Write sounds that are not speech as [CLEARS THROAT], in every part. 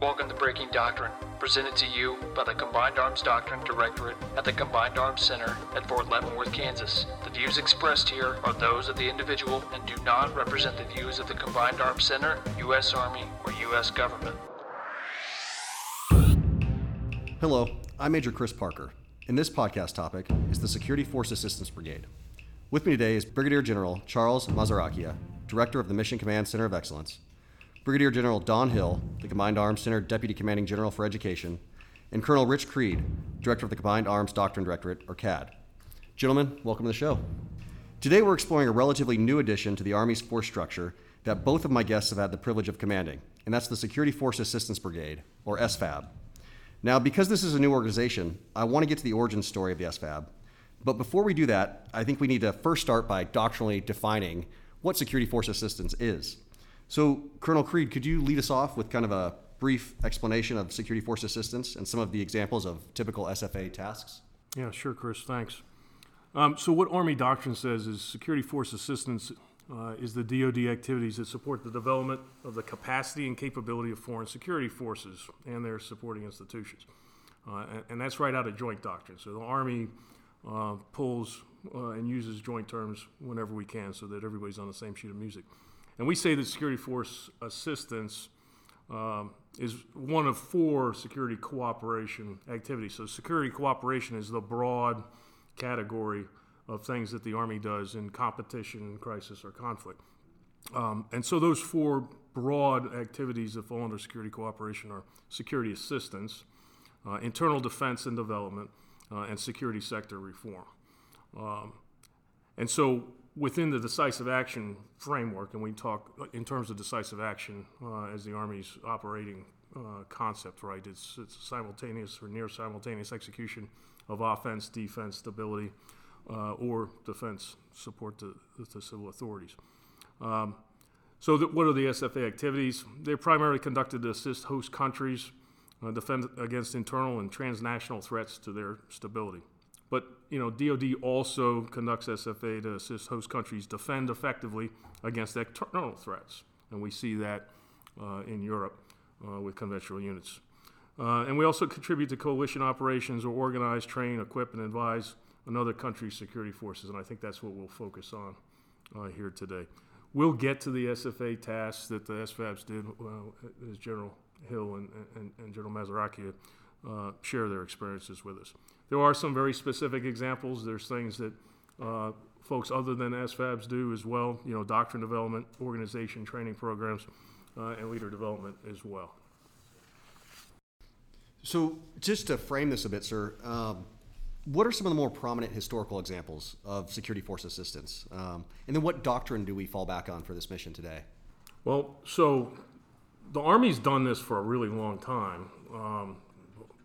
Welcome to Breaking Doctrine, presented to you by the Combined Arms Doctrine Directorate at the Combined Arms Center at Fort Leavenworth, Kansas. The views expressed here are those of the individual and do not represent the views of the Combined Arms Center, U.S. Army, or U.S. government. Hello, I'm Major Chris Parker, and this podcast topic is the Security Force Assistance Brigade. With me today is Brigadier General Charles Masaracchia, Director of the Mission Command Center of Excellence, Brigadier General Don Hill, the Combined Arms Center Deputy Commanding General for Education, and Colonel Rich Creed, Director of the Combined Arms Doctrine Directorate, or CADD. Gentlemen, welcome to the show. Today we're exploring a relatively new addition to the Army's force structure that both of my guests have had the privilege of commanding, and that's the Security Force Assistance Brigade, or SFAB. Now, because this is a new organization, I want to get to the origin story of the SFAB. But before we do that, I think we need to first start by doctrinally defining what Security Force Assistance is. So, Colonel Creed, could you lead us off with kind of a brief explanation of security force assistance and some of the examples of typical SFA tasks? Yeah, sure, Chris. Thanks. Um, so, what Army doctrine says is security force assistance uh, is the DoD activities that support the development of the capacity and capability of foreign security forces and their supporting institutions. Uh, and, and, that's right out of joint doctrine. So, the Army uh, pulls uh, and uses joint terms whenever we can so that everybody's on the same sheet of music. And we say that security force assistance um, is one of four security cooperation activities. So, security cooperation is the broad category of things that the Army does in competition, crisis, or conflict. Um, and so, those four broad activities that fall under security cooperation are security assistance, uh, internal defense and development, uh, and security sector reform. Um, and so, within the decisive action framework, and we talk in terms of decisive action uh, as the Army's operating uh, concept, right? It's, it's simultaneous or near simultaneous execution of offense, defense, stability, uh, or defense support to, to civil authorities. Um, so, the, what are the SFA activities? They're primarily conducted to assist host countries uh, defend against internal and transnational threats to their stability. But you know, DoD also conducts SFA to assist host countries defend effectively against external threats, and we see that uh, in Europe uh, with conventional units. Uh, and we also contribute to coalition operations or organize, train, equip, and advise another country's security forces, and I think that's what we'll focus on uh, here today. We'll get to the SFA tasks that the SFABs did, uh, as General Hill and, and, and General Masaracchia uh, share their experiences with us. There are some very specific examples. There's things that uh, folks other than SFABs do as well, you know, doctrine development, organization training programs, uh, and leader development as well. So, just to frame this a bit, sir, um, what are some of the more prominent historical examples of security force assistance? Um, and then, what doctrine do we fall back on for this mission today? Well, so the Army's done this for a really long time, um,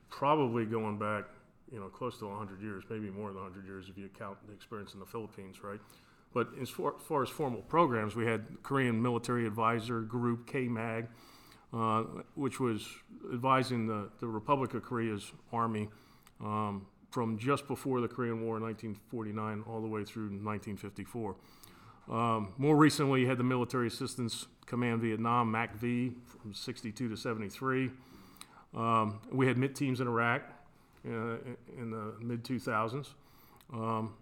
probably going back you know, close to 100 years, maybe more than 100 years if you count the experience in the Philippines, right? But as far, as, far as formal programs, we had Korean Military Advisor Group, KMAG, uh, which was advising the, the Republic of Korea's army um, from just before the Korean War in 1949 all the way through 1954. Um, more recently, you had the Military Assistance Command Vietnam, MACV, from 62 to 73. Um, we had MiTT teams in Iraq, uh, in the mid 2000s. Um,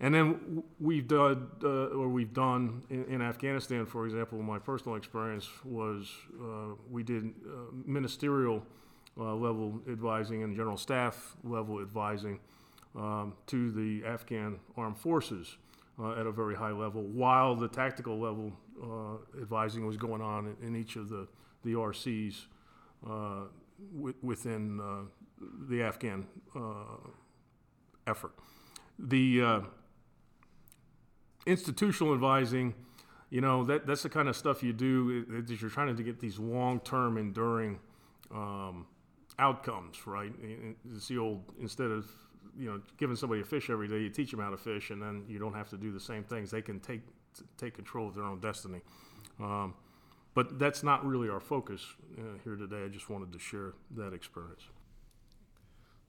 and then we've done, uh, or we've done in, in, Afghanistan, for example, my personal experience was uh, we did uh, ministerial uh, level advising and general staff level advising um, to the Afghan armed forces uh, at a very high level, while the tactical level advising was going on in, in, each of the, the RCs w- within the Afghan uh, effort. The uh, institutional advising, you know, that, that's the kind of stuff you do that you're trying to get these long-term, enduring um, outcomes, right? It's the old instead of you know giving somebody a fish every day, you teach them how to fish, and then you don't have to do the same things. They can take take control of their own destiny. Um, but that's not really our focus uh, here today. I just wanted to share that experience.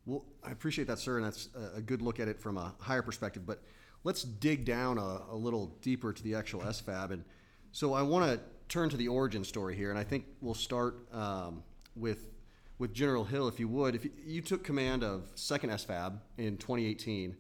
Well, I appreciate that, sir, and that's a good look at it from a higher perspective. But let's dig down a, a little deeper to the actual SFAB. And so I want to turn to the origin story here, and I think we'll start um, with with General Hill, if you would. If you, you took command of Second SFAB in 2018,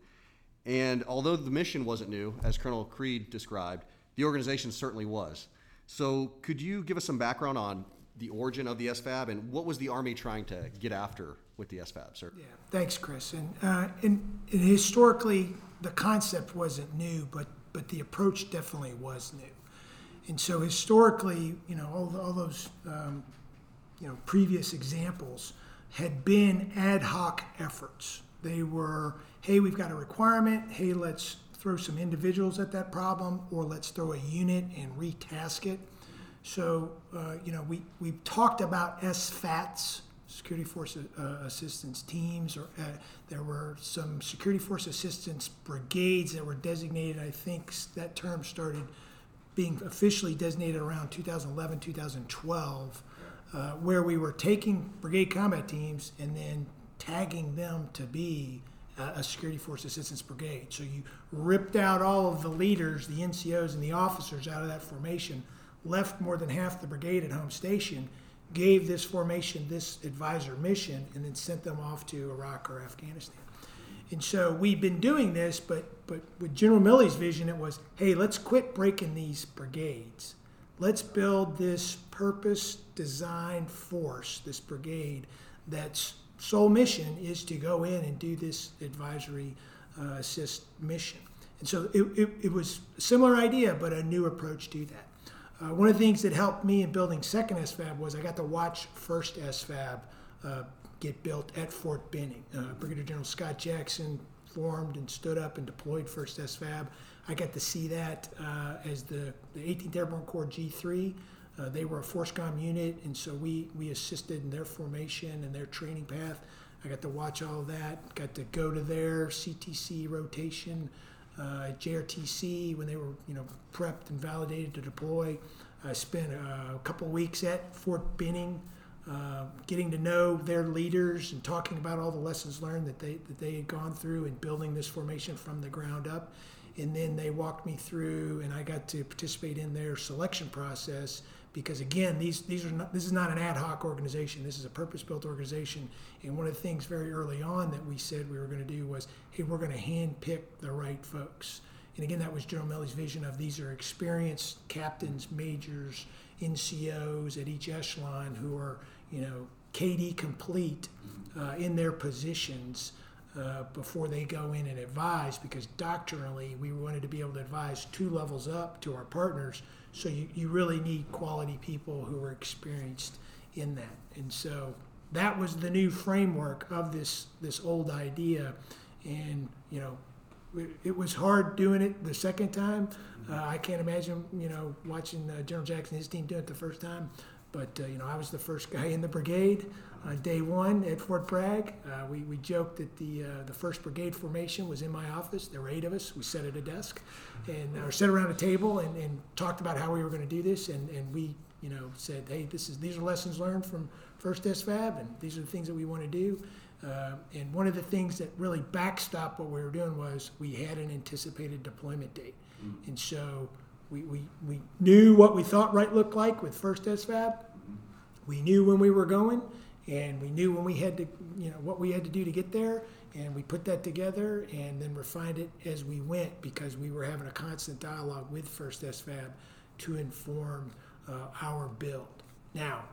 and although the mission wasn't new, as Colonel Creed described, the organization certainly was. So, could you give us some background on the origin of the SFAB and what was the Army trying to get after with the SFAB, sir? Yeah, thanks, Chris. And, uh, and, and historically, the concept wasn't new, but but the approach definitely was new. And so historically, you know, all, all those um, you know previous examples had been ad hoc efforts. They were, hey, we've got a requirement. Hey, let's throw some individuals at that problem, or let's throw a unit and retask it. So, uh, you know, we, we've talked about SFATs, Security Force uh, Assistance Teams, or uh, there were some Security Force Assistance Brigades that were designated. I think that term started being officially designated around 2011, 2012, uh, where we were taking brigade combat teams and then tagging them to be a security force assistance brigade. So you ripped out all of the leaders, the NCOs, and the officers out of that formation, left more than half the brigade at home station, gave this formation this advisor mission, and then sent them off to Iraq or Afghanistan. And so we've been doing this, but but with General Milley's vision, it was, hey, let's quit breaking these brigades. Let's build this purpose-designed force, this brigade, that's sole mission is to go in and do this advisory uh, assist mission. And so it, it, it, was a similar idea, but a new approach to that. Uh, one of the things that helped me in building second SFAB was I got to watch first SFAB uh, get built at Fort Benning. Uh, Brigadier General Scott Jackson formed and stood up and deployed first SFAB. I got to see that uh, as the, the 18th Airborne Corps G3. Uh, they were a FORSCOM unit, and so we, we assisted in their formation and their training path. I got to watch all that, got to go to their CTC rotation uh, JRTC when they were you know prepped and validated to deploy. I spent a couple weeks at Fort Benning, uh, getting to know their leaders and talking about all the lessons learned that they that they had gone through in building this formation from the ground up. And then they walked me through, and I got to participate in their selection process because again, these these are not, this is not an ad hoc organization. This is a purpose-built organization. And one of the things very early on that we said we were going to do was, hey, we're going to handpick the right folks. And again, that was General Milley's vision of these are experienced captains, majors, NCOs at each echelon who are, you know, KD complete uh, in their positions uh, before they go in and advise because doctrinally we wanted to be able to advise two levels up to our partners so you, you really need quality people who are experienced in that. And so that was the new framework of this this old idea. And you know, it, it was hard doing it the second time. Uh, I can't imagine you know watching uh, General Jackson and his team do it the first time. But uh, you know, I was the first guy in the brigade on day one at Fort Bragg. Uh, we, we joked that the uh, the first brigade formation was in my office. There were eight of us. We sat at a desk and or sat around a table and, and talked about how we were going to do this. And, and we you know said, hey, this is these are lessons learned from first SFAB, and these are the things that we want to do. Uh, and one of the things that really backstopped what we were doing was we had an anticipated deployment date, mm-hmm. and so we, we, we knew what we thought right looked like with first SFAB. We knew when we were going, and we knew when we had to, you know, what we had to do to get there, and we put that together and then refined it as we went because we were having a constant dialogue with First SFAB to inform uh, our build. Now,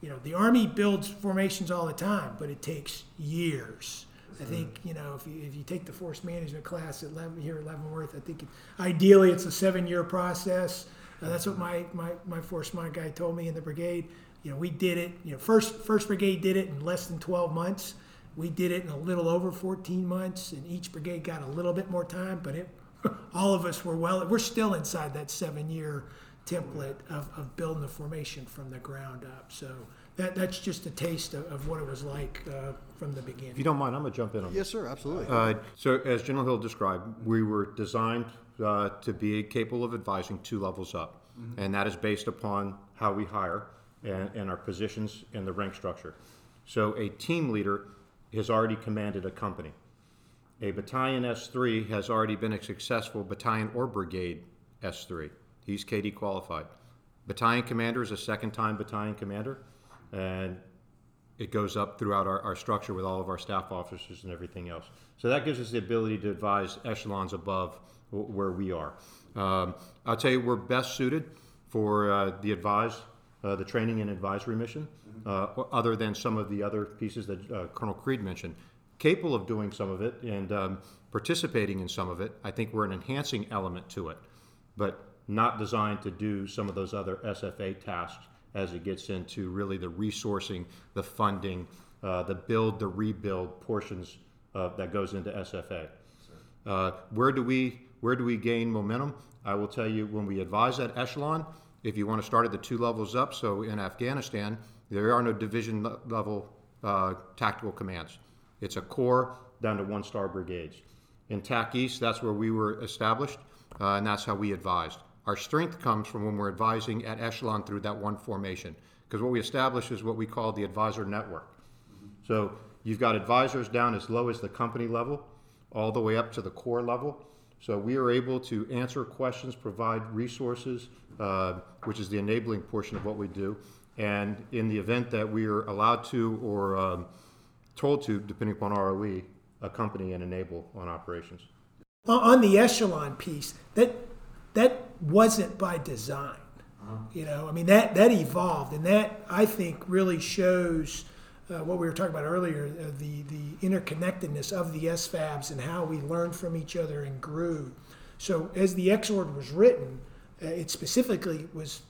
you know, the Army builds formations all the time, but it takes years I think you know if you if you take the force management class at Leaven, here at Leavenworth, I think it, ideally it's a seven year process. Uh, that's what my, my my force mind guy told me in the brigade. You know, we did it. You know, first first brigade did it in less than 12 months. We did it in a little over 14 months, and each brigade got a little bit more time. But it, [LAUGHS] all of us were well. We're still inside that seven year template of, of building the formation from the ground up. So that, that's just a taste of, of what it was like uh, from the beginning. If you don't mind, I'm going to jump in on that. Yes, sir, absolutely. Uh, so, as General Hill described, we were designed uh, to be capable of advising two levels up, mm-hmm. and that is based upon how we hire and, and our positions in the rank structure. So, a team leader has already commanded a company. A battalion S3 has already been a successful battalion or brigade S3. He's KD qualified. Battalion commander is a second time battalion commander and it goes up throughout our, our structure with all of our staff officers and everything else. So that gives us the ability to advise echelons above w- where we are. Um, I'll tell you, we're best suited for uh, the advise, uh, the training and advisory mission, uh, other than some of the other pieces that uh, Colonel Creed mentioned. Capable of doing some of it and um, participating in some of it. I think we're an enhancing element to it, but not designed to do some of those other SFA tasks as it gets into really the resourcing, the funding, uh, the build, the rebuild portions uh, that goes into SFA. Uh, where do we where do we gain momentum? I will tell you when we advise at echelon. If you want to start at the two levels up, so in Afghanistan, there are no division level uh, tactical commands. It's a corps down to one star brigades. In TAC East, that's where we were established, uh, and that's how we advised. Our strength comes from when we're advising at echelon through that one formation, because what we establish is what we call the advisor network. So you've got advisors down as low as the company level, all the way up to the core level. So we are able to answer questions, provide resources, uh, which is the enabling portion of what we do. And in the event that we are allowed to or um, told to, depending upon ROE, accompany and enable on operations. On- On the echelon piece, that that wasn't by design. You know, I mean that that evolved, and that I think really shows uh, what we were talking about earlier: uh, the the interconnectedness of the SFABs and how we learned from each other and grew. So as the EXORD was written, uh, it specifically was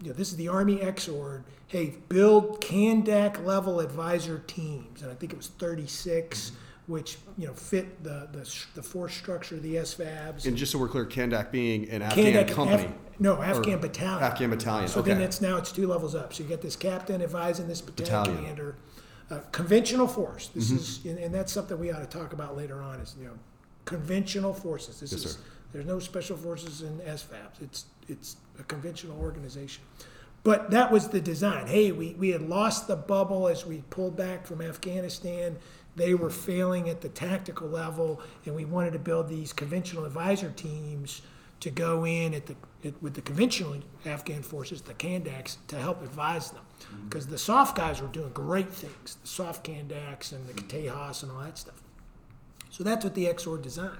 you know, this is the Army EXORD. Hey, build Kandak level advisor teams, and I think it was 36, which you know fit the the, the force structure of the SFABs. And just so we're clear, Kandak being an Afghan Kandak- company. Af- no, Afghan battalion. Afghan battalion, So then it's now it's two levels up. So you get this captain advising this battalion, Battalion. commander. Uh, conventional force. This Mm-hmm. is, and, and that's something we ought to talk about later on. Is you know, conventional forces. This Yes, is sir. there's no special forces in SFABs. It's it's a conventional organization. But that was the design. Hey, we, we had lost the bubble as we pulled back from Afghanistan. They were failing at the tactical level, and we wanted to build these conventional advisor teams to go in at the at, with the conventional Afghan forces, the Kandaks, to help advise them. Mm-hmm. Because the soft guys were doing great things, the soft Kandaks and the Katehas and all that stuff. So that's what the XOR designed.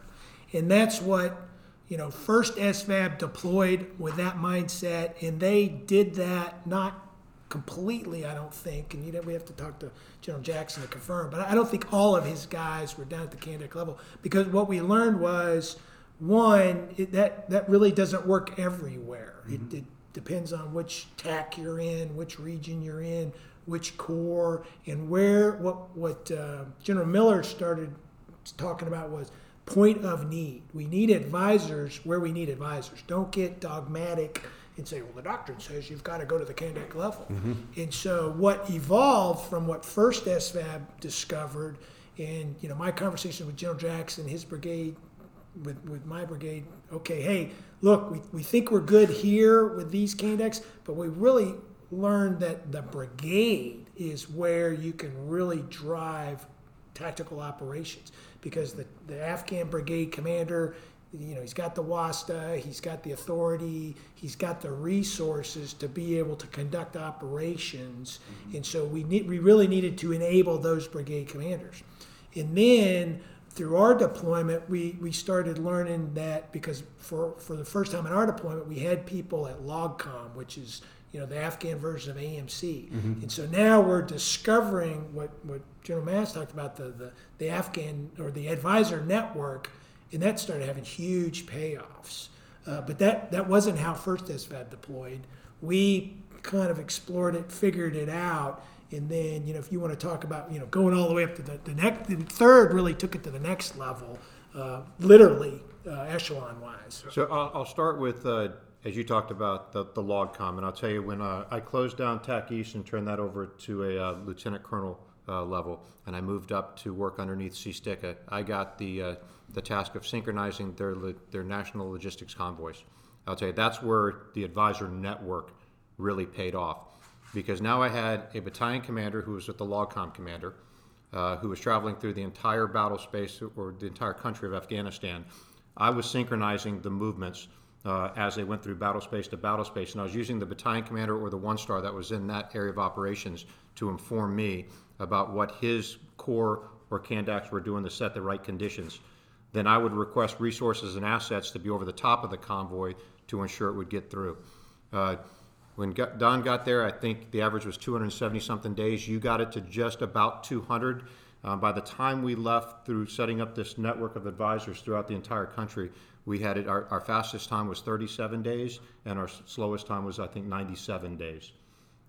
And that's what, you know, first SFAB deployed with that mindset, and they did that not completely, I don't think, and you know, we have to talk to General Jackson to confirm, but I don't think all of his guys were down at the Kandak level because what we learned was one, it, that, that really doesn't work everywhere. It, it depends on which TAC you're in, which region you're in, which corps, and where, what, what uh, General Miller started talking about was point of need. We need advisors where we need advisors. Don't get dogmatic and say, well, the doctrine says you've got to go to the Kandak level. And so what evolved from what first SFAB discovered, and you know my conversation with General Jackson, his brigade, with, with my brigade, okay, hey, look, we, we think we're good here with these Kandaks, but we really learned that the brigade is where you can really drive tactical operations because the, the Afghan brigade commander, you know, he's got the WASTA, he's got the authority, he's got the resources to be able to conduct operations, mm-hmm. and so we need we really needed to enable those brigade commanders, and then through our deployment, we, we started learning that because for, for the first time in our deployment, we had people at LogCom, which is you know the Afghan version of AMC, mm-hmm. and so now we're discovering what, what General Mass talked about the, the the Afghan or the advisor network, and that started having huge payoffs. Uh, but that that wasn't how first SFAB deployed. We kind of explored it, figured it out, and then you know if you want to talk about you know going all the way up to the, the next, the third really took it to the next level, uh, literally uh, echelon wise. So I'll, I'll start with, uh, as you talked about, the, the log and I'll tell you, when uh, I closed down TAC East and turned that over to a uh, lieutenant colonel level, and I moved up to work underneath CSTC-A, I got the, the task of synchronizing their, their national logistics convoys. I'll tell you, that's where the advisor network really paid off. Because now I had a battalion commander who was with the LOGCOM commander, uh, who was traveling through the entire battle space or the entire country of Afghanistan. I was synchronizing the movements uh, as they went through battle space to battle space. And I was using the battalion commander or the one star that was in that area of operations to inform me about what his corps or Kandaks were doing to set the right conditions. Then I would request resources and assets to be over the top of the convoy to ensure it would get through. Uh, when got, Don got there, I think the average was 270 something days. You got it to just about 200. Uh, by the time we left through setting up this network of advisors throughout the entire country, we had it, our, our fastest time was 37 days, and our slowest time was, I think, 97 days.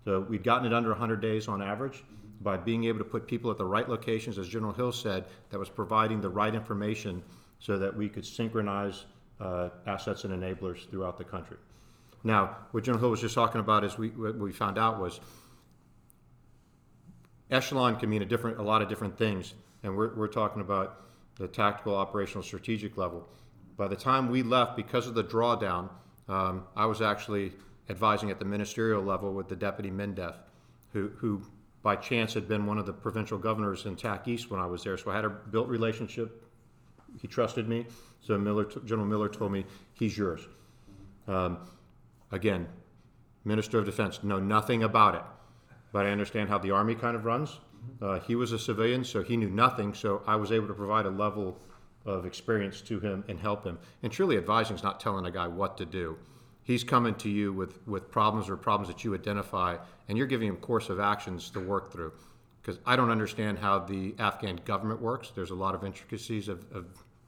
So we'd gotten it under 100 days on average by being able to put people at the right locations, as General Hill said, that was providing the right information so that we could synchronize uh, assets and enablers throughout the country. Now, what General Hill was just talking about is we, what we found out was echelon can mean a different, a lot of different things, and we're, we're talking about the tactical, operational, strategic level. By the time we left, because of the drawdown, um, I was actually advising at the ministerial level with the deputy MINDEF, who, who by chance had been one of the provincial governors in TAC East when I was there. So I had a built relationship. He trusted me. So Miller, General Miller told me, he's yours. Um, again, Minister of Defense, know nothing about it, but I understand how the Army kind of runs. Uh, he was a civilian, so he knew nothing. So I was able to provide a level of experience to him and help him. And truly, advising is not telling a guy what to do. He's coming to you with, with problems or problems that you identify, and you're giving him course of actions to work through. Because I don't understand how the Afghan government works. There's a lot of intricacies of, of,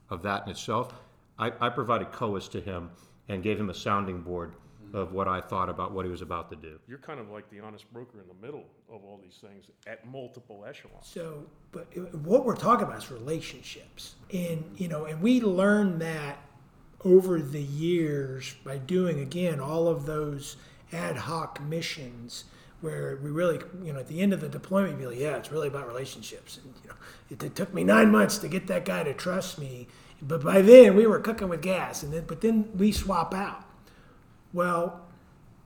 of that in itself. I, I provided COAS to him and gave him a sounding board of what I thought about what he was about to do. You're kind of like the honest broker in the middle of all these things at multiple echelons. So, but what we're talking about is relationships, and you know, and we learned that over the years by doing again all of those ad hoc missions where we really, you know, at the end of the deployment, you'd like, yeah, it's really about relationships. And, you know, it, it took me nine months to get that guy to trust me, but by then we were cooking with gas, and then, but then we swap out. Well,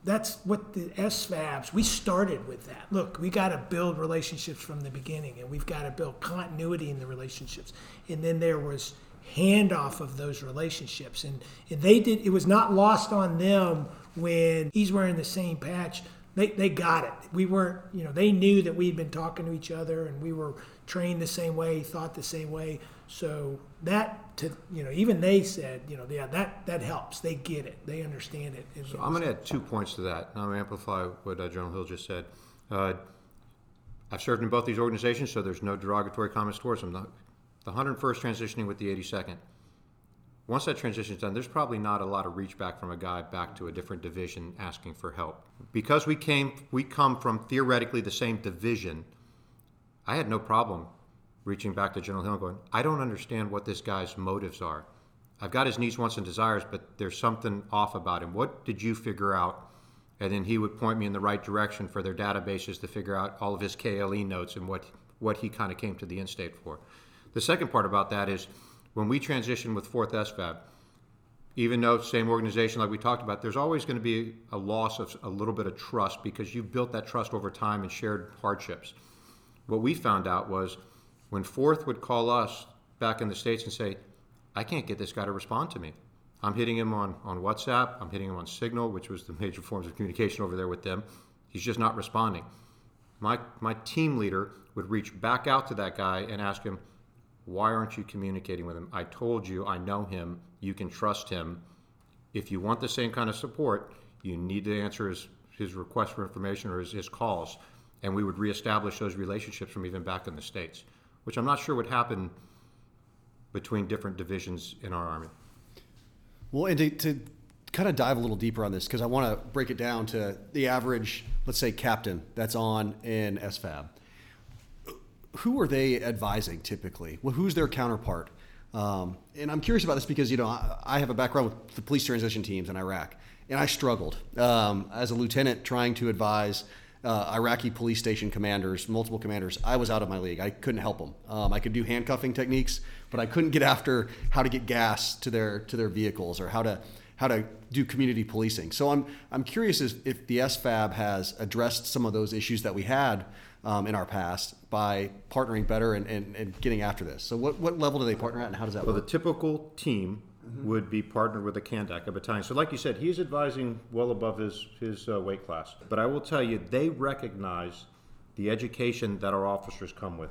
that's what the SFABs, we started with that. Look, we got to build relationships from the beginning and we've got to build continuity in the relationships. And then there was handoff of those relationships. And, they did, it was not lost on them when he's wearing the same patch. They, they got it. We weren't, you know, they knew that we'd been talking to each other and we were trained the same way, thought the same way. So that to you know, even they said, you know, yeah, that that helps. They get it. They understand it. And So I'm going to add two points to that. I'm going to amplify what uh, General Hill just said. Uh, I've served in both these organizations, so there's no derogatory comments towards them. The, the 101st transitioning with the 82nd. Once that transition is done, there's probably not a lot of reach back from a guy back to a different division asking for help. Because we came, we come from theoretically the same division. I had no problem reaching back to General Hill and going, I don't understand what this guy's motives are. I've got his needs, wants, and desires, but there's something off about him. What did you figure out? And then he would point me in the right direction for their databases to figure out all of his KLE notes and what, what he kind of came to the in state for. The second part about that is when we transitioned with 4th SFAB, even though same organization like we talked about, there's always going to be a loss of a little bit of trust because you've built that trust over time and shared hardships. What we found out was when Fourth would call us back in the States and say, I can't get this guy to respond to me. I'm hitting him on, on WhatsApp, I'm hitting him on Signal, which was the major [LAUGHS] forms of communication over there with them. He's just not responding. My, my team leader would reach back out to that guy and ask him, Why aren't you communicating with him? I told you I know him, you can trust him. If you want the same kind of support, you need to answer his, his request for information or his, his calls. And we would reestablish those relationships from even back in the States, which I'm not sure would happen between different divisions in our Army. Well, and to, to kind of dive a little deeper on this, because I want to break it down to the average, let's say, captain that's on in SFAB. Who are they advising typically? Well, who's their counterpart? Um, and I'm curious about this because you know I, I have a background with the police transition teams in Iraq, and I struggled um, as a lieutenant trying to advise uh, Iraqi police station commanders, multiple commanders. I was out of my league. I couldn't help them. Um, I could do handcuffing techniques, but I couldn't get after how to get gas to their to their vehicles or how to how to do community policing. So I'm I'm curious if, if the SFAB has addressed some of those issues that we had um, in our past by partnering better and, and, and getting after this. So what, what level do they partner at and how does that work? Well, the typical team would be partnered with a Kandak, a battalion. So, like you said, he's advising well above his his uh, weight class. But I will tell you, they recognize the education that our officers come with.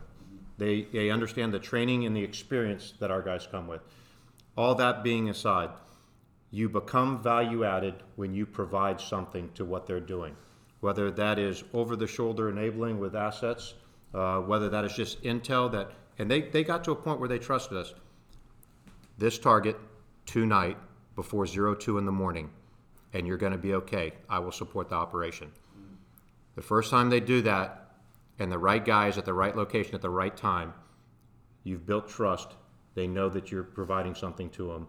They they understand the training and the experience that our guys come with. All that being aside, you become value added when you provide something to what they're doing, whether that is over the shoulder enabling with assets, uh, whether that is just intel that, and they, they got to a point where they trusted us. This target tonight before zero two in the morning, and you're going to be okay. I will support the operation. The first time they do that, and the right guy is at the right location at the right time, you've built trust. They know that you're providing something to them.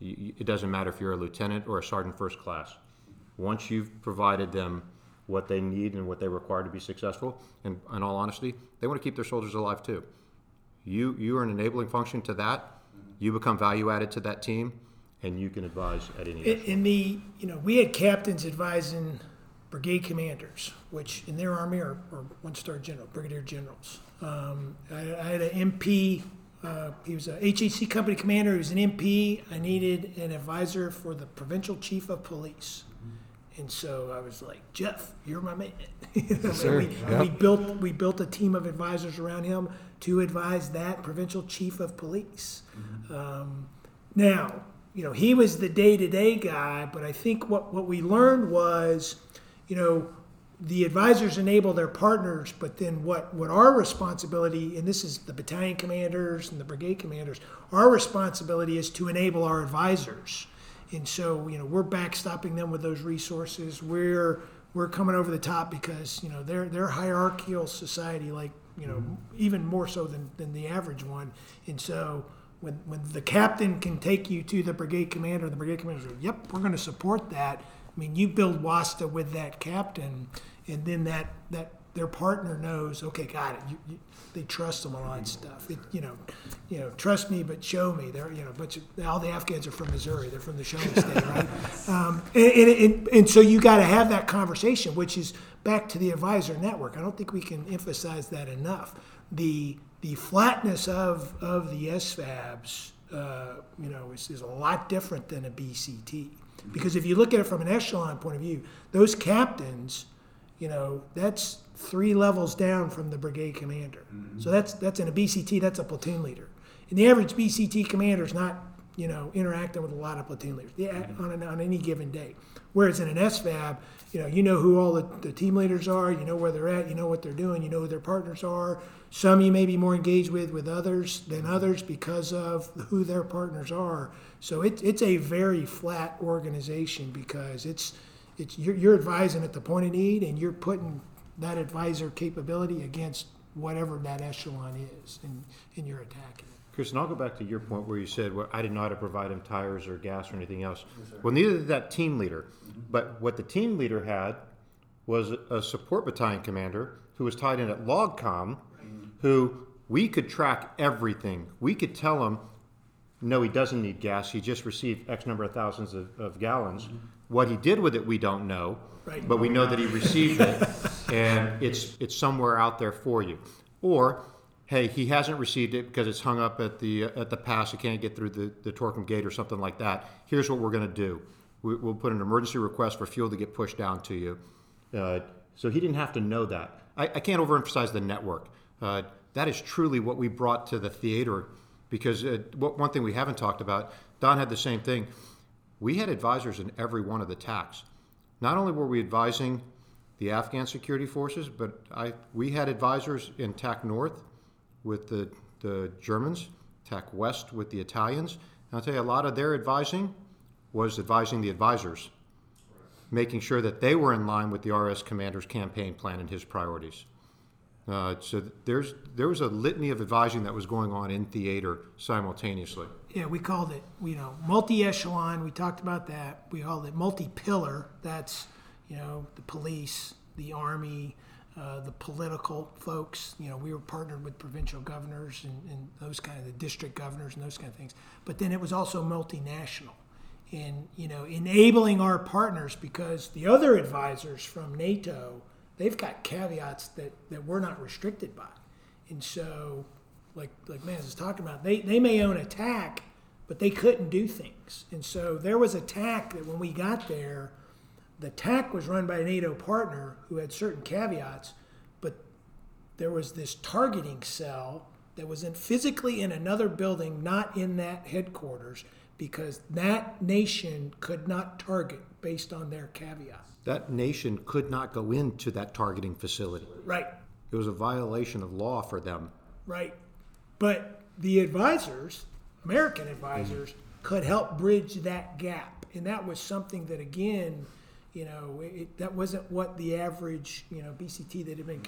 You- It doesn't matter if you're a lieutenant or a sergeant first class. Once you've provided them what they need and what they require to be successful, and in all honesty, they want to keep their soldiers alive too. You, you are an enabling function to that. You become value added to that team, and you can advise at any. In, in the, you know, we had captains advising brigade commanders, which in their army are, are one-star general, brigadier generals. Um, I, I had an MP. Uh, he was a HHC company commander. He was an MP. I needed an advisor for the provincial chief of police. And so I was like, Jeff, you're my man. [LAUGHS] You know, and sir. we, Yep. we built we built a team of advisors around him to advise that provincial chief of police. Um, now, you know, he was the day to day guy, but I think what, what we learned was, you know, the advisors enable their partners, but then what, what our responsibility, and this is the battalion commanders and the brigade commanders, our responsibility is to enable our advisors. And so, you know, we're backstopping them with those resources. We're we're coming over the top because, you know, they're they're hierarchical society, like, you know, mm-hmm. even more so than, than the average one. And so when when the captain can take you to the brigade commander, the brigade commander says, Yep, we're gonna support that. I mean, you build WASTA with that captain, and then that, that their partner knows, okay, got it. You, you, they trust them a lot that stuff. It, you know, you know, trust me, but show me. They're, you know, but all the Afghans are from Missouri. They're from the show me [LAUGHS] state, right? Um, and, and, and, and so you got to have that conversation, which is back to the advisor network. I don't think we can emphasize that enough. The the flatness of of the SFABs, uh, you know, is, is a lot different than a BCT. Because if you look at it from an echelon point of view, those captains, you know, that's three levels down from the brigade commander. Mm-hmm. So that's that's in a BCT, that's a platoon leader. And the average BCT commander is not, you know, interacting with a lot of platoon leaders yeah, mm-hmm. on, an, on any given day. Whereas in an SFAB, you know, you know who all the, the team leaders are, you know where they're at, you know what they're doing, you know who their partners are. Some you may be more engaged with with others than mm-hmm. others because of who their partners are. So it, it's a very flat organization because it's it's you're, you're advising at the point of need and you're putting that advisor capability against whatever that echelon is and, and you're attacking it. Chris, and I'll go back to your point where you said, well, I didn't know how to provide him tires or gas or anything else. Well, neither did that team leader. Mm-hmm. But what the team leader had was a support battalion commander who was tied in at LogCom, mm-hmm. who we could track everything. We could tell him, no, he doesn't need gas. He just received X number of thousands of, of gallons. Mm-hmm. What he did with it, we don't know. Right. But we know that he received it, and it's it's somewhere out there for you. Or, hey, he hasn't received it because it's hung up at the at the pass. It can't get through the the Torkham gate or something like that. Here's what we're going to do. We, we'll put an emergency request for fuel to get pushed down to you. Uh, so he didn't have to know that. I, I can't overemphasize the network. Uh, that is truly what we brought to the theater because uh, what, one thing we haven't talked about, Don had the same thing. We had advisors in every one of the TACs. Not only were we advising the Afghan security forces, but I, we had advisors in TAC North with the, the Germans, TAC West with the Italians. And I'll tell you, a lot of their advising was advising the advisors, making sure that they were in line with the RS commander's campaign plan and his priorities. Uh, so there's there was a litany of advising that was going on in theater simultaneously. Yeah, we called it, you know, multi-echelon. We talked about that. We called it multi-pillar. That's, you know, the police, the army, uh, the political folks. You know, we were partnered with provincial governors and, and those kind of the district governors and those kind of things. But then it was also multinational, and you know, enabling our partners because the other advisors from NATO, they've got caveats that that we're not restricted by, and so like like Mans is talking about, they they may own a TAC, but they couldn't do things. And so there was a TAC that when we got there, the TAC was run by a NATO partner who had certain caveats, but there was this targeting cell that was in physically in another building, not in that headquarters, because that nation could not target based on their caveats. That nation could not go into that targeting facility. Right, It was a violation of law for them. right. But the advisors, American advisors, could help bridge that gap. And that was something that, again, you know, it, that wasn't what the average, you know, BCT that had been,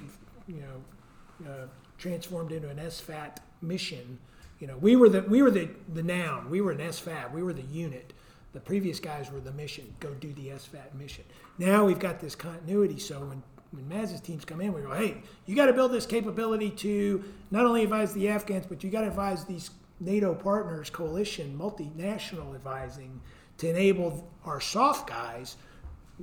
you know, uh, transformed into an SFAT mission. You know, we were the we were the the noun. We were an SFAT. We were the unit. The previous guys were the mission. Go do the SFAT mission. Now we've got this continuity. So when when Maz's teams come in, we go, hey, you got to build this capability to not only advise the Afghans, but you got to advise these NATO partners, coalition, multinational advising to enable our soft guys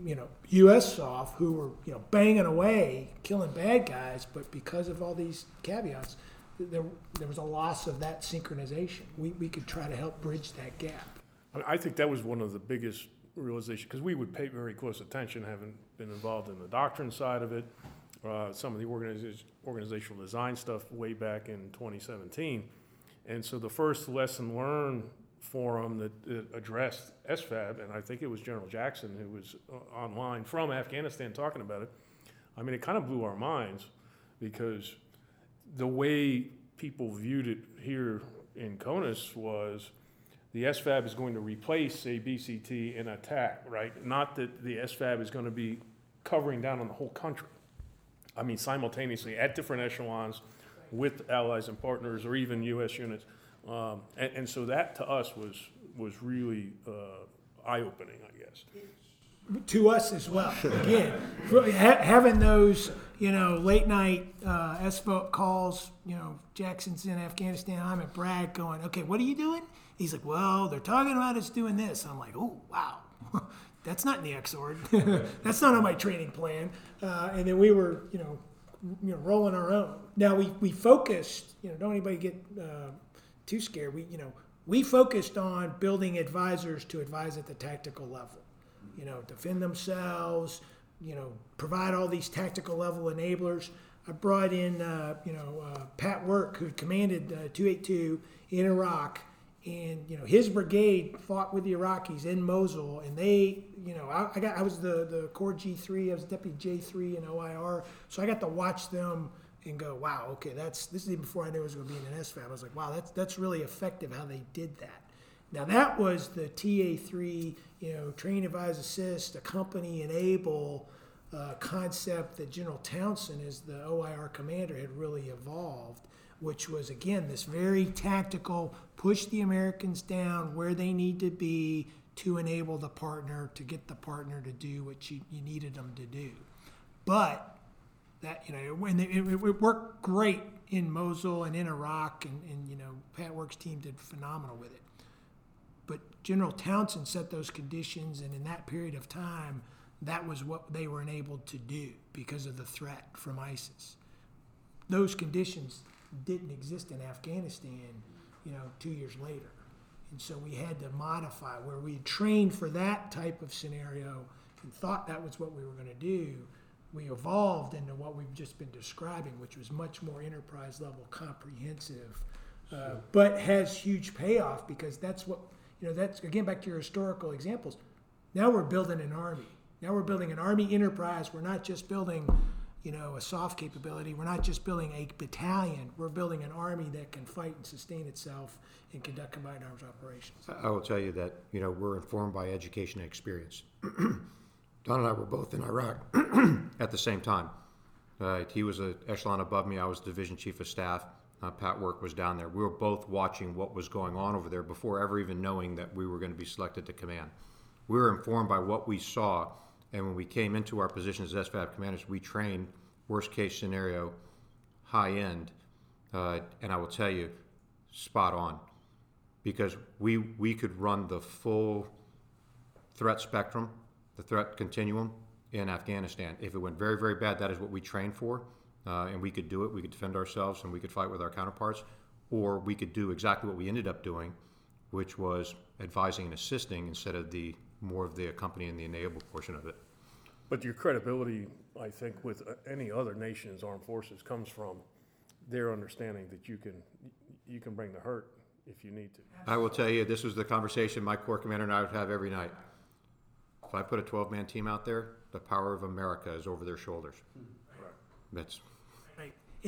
you know, U.S. soft, who were you know banging away, killing bad guys, but because of all these caveats, there there was a loss of that synchronization. We we could try to help bridge that gap. I- think that was one of the biggest realizations, because we would pay very close attention, having been involved in the doctrine side of it, uh, some of the organization, organizational design stuff way back in 2017. And so the first lesson learned forum that, that addressed SFAB, and I think it was General Jackson who was uh, online from Afghanistan talking about it. I mean, it kind of blew our minds because the way people viewed it here in CONUS was the SFAB is going to replace a BCT in attack, right? Not that the SFAB is going to be covering down on the whole country. I mean, simultaneously at different echelons with allies and partners or even U.S. units. Um, and, and so that to us was, was really uh, eye opening, I guess. to us as well. Again, ha- having those, you know, late night uh, calls, you know, Jackson's in Afghanistan, I'm at Bragg going, okay, what are you doing? He's like, well, they're talking about us doing this. I'm like, oh, wow. [LAUGHS] That's not in the EXORD. [LAUGHS] That's not on my training plan. Uh, and then we were, you know, you know, rolling our own. Now we, we focused, you know, don't anybody get uh, too scared. We, you know, we focused on building advisors to advise at the tactical level you know, defend themselves, you know, provide all these tactical level enablers. I brought in, uh, you know, uh, Pat Work, who commanded uh, 282 in Iraq, and you know his brigade fought with the Iraqis in Mosul, and they, you know, I, I got I was the the Corps G3, I was Deputy J3 in OIR, so I got to watch them and go, wow, okay, that's this is even before I knew it was going to be in an SFAB. I was like, wow, that's that's really effective how they did that. Now that was the TA3, you know, train, advise, assist, accompany, enable uh, concept that General Townsend, as the OIR commander, had really evolved, which was again this very tactical push the Americans down where they need to be to enable the partner to get the partner to do what you, you needed them to do. But that you know when it, it, it worked great in Mosul and in Iraq, and, and you know Pat Work's team did phenomenal with it. But General Townsend set those conditions, and in that period of time, that was what they were enabled to do because of the threat from ISIS. Those conditions didn't exist in Afghanistan, you know, two years later. And so we had to modify where we had trained for that type of scenario and thought that was what we were going to do. We evolved into what we've just been describing, which was much more enterprise level, comprehensive, uh, but has huge payoff because that's what, you know, that's again back to your historical examples. Now we're building an army. Now we're building an army enterprise. We're not just building, you know, a soft capability. We're not just building a battalion. We're building an army that can fight and sustain itself and conduct combined arms operations. I will tell you that, you know, we're informed by education and experience. [CLEARS THROAT] Don and I were both in Iraq [CLEARS THROAT] at the same time. Uh, he was an echelon above me. I was division chief of staff. Uh, Pat Work was down there. We were both watching what was going on over there before ever even knowing that we were going to be selected to command. We were informed by what we saw, and when we came into our positions as SFAB commanders, we trained worst case scenario, high end, uh, and I will tell you, spot on, because we we could run the full threat spectrum, the threat continuum in Afghanistan. If it went very, very bad, that is what we trained for, uh, and we could do it. We could defend ourselves and we could fight with our counterparts, or we could do exactly what we ended up doing, which was advising and assisting instead of the more of the accompanying and the enable portion of it. But your credibility, I think, with uh, any other nation's armed forces comes from their understanding that you can, you can bring the hurt if you need to. I will tell you, this was the conversation my corps commander and I would have every night. If I put a 12 man team out there, the power of America is over their shoulders. That's Right.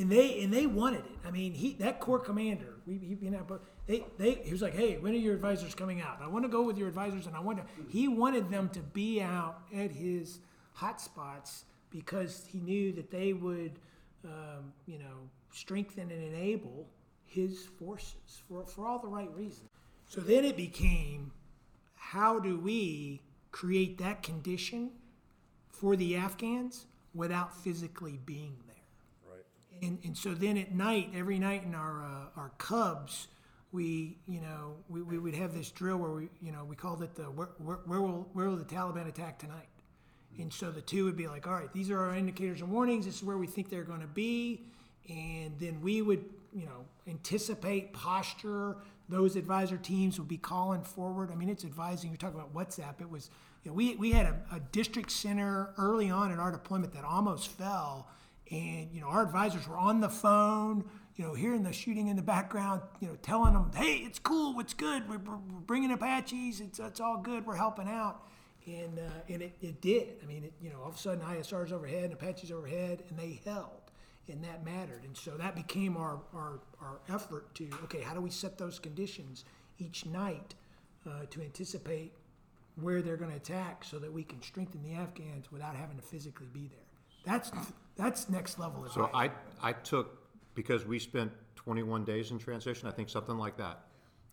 And they and they wanted it. I mean, he that corps commander, we he, you know, but they they he was like, hey, when are your advisors coming out? I want to go with your advisors, and I want to. He wanted them to be out at his hot spots because he knew that they would, um, you know, strengthen and enable his forces for for all the right reasons. So then it became, how do we create that condition for the Afghans without physically being there? And, and so then at night, every night in our uh, our CUBs, we you know we, we would have this drill where we you know we called it the where, where, where will where will the Taliban attack tonight? And so the two would be like, all right, these are our indicators and warnings. This is where we think they're going to be, and then we would you know anticipate posture. Those advisor teams would be calling forward. I mean, it's advising. You're talking about WhatsApp. It was you know, we we had a, a district center early on in our deployment that almost fell and you know our advisors were on the phone you know hearing the shooting in the background you know telling them hey it's cool it's good we're, we're bringing apaches it's, it's all good we're helping out. And uh, and it, it did. I mean it, you know all of a sudden isrs overhead and apaches overhead and they held and that mattered. And so that became our our, our effort to okay how do we set those conditions each night uh, to anticipate where they're going to attack so that we can strengthen the afghans without having to physically be there? That's that's next level advice. so I I took because we spent 21 days in transition. I think something like that.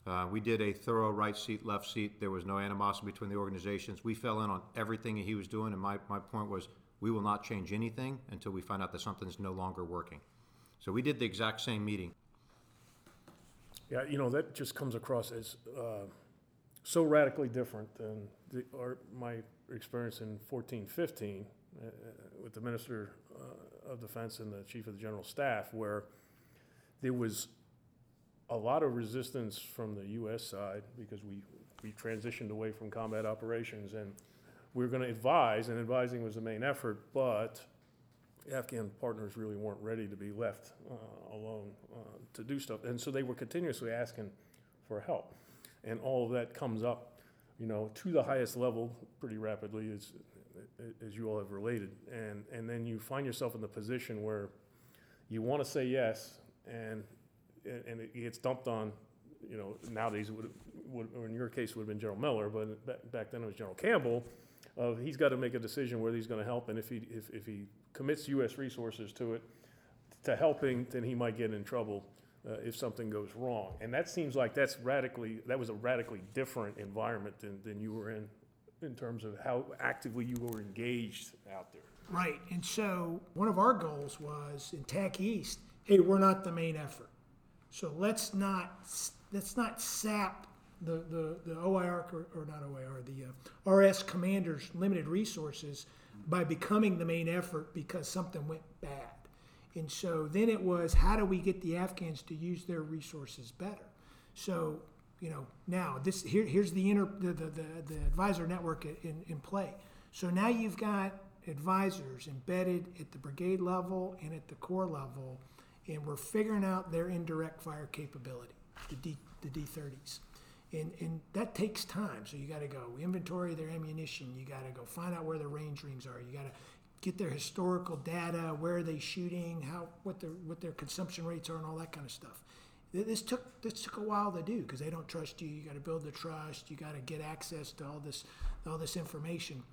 Uh, we did a thorough right seat, left seat. There was no animosity between the organizations. We fell in on everything he was doing, and my, my point was we will not change anything until we find out that something's no longer working. So we did the exact same meeting. Yeah, you know, that just comes across as uh, so radically different than the, our, my experience in fourteen, fifteen uh, with the Minister uh, of Defense and the Chief of the General Staff, where there was a lot of resistance from the U.S. side because we, we transitioned away from combat operations and we were going to advise, and advising was the main effort, but Afghan partners really weren't ready to be left uh, alone uh, to do stuff. And so they were continuously asking for help. And all of that comes up, you know, to the highest level pretty rapidly, as, as you all have related. And, and then you find yourself in the position where you want to say yes, and, and it gets dumped on, you know, nowadays, would, would, or in your case, would have been General Miller, but back, back then it was General Campbell of he's got to make a decision whether he's going to help, and if he if, if he commits U.S. resources to it to helping, then he might get in trouble uh, if something goes wrong. And that seems like that's radically that was a radically different environment than, than you were in in terms of how actively you were engaged out there. Right. And so one of our goals was in TAC East, hey, we're not the main effort. So let's not let's not sap the, the, the OIR, or, or not OIR, the uh, RS commanders' limited resources by becoming the main effort because something went bad. And so then it was how do we get the Afghans to use their resources better? So, you know, now this here, here's the inner the, the, the, the advisor network in, in play. So now you've got advisors embedded at the brigade level and at the corps level, and we're figuring out their indirect fire capability, the D the D30s and and that takes time. So you got to go inventory their ammunition. You got to go find out where their range rings are. You got to get their historical data. Where are they shooting? How what their what their consumption rates are, and all that kind of stuff. This took this took a while to do because they don't trust you. You got to build the trust. You got to get access to all this all this information.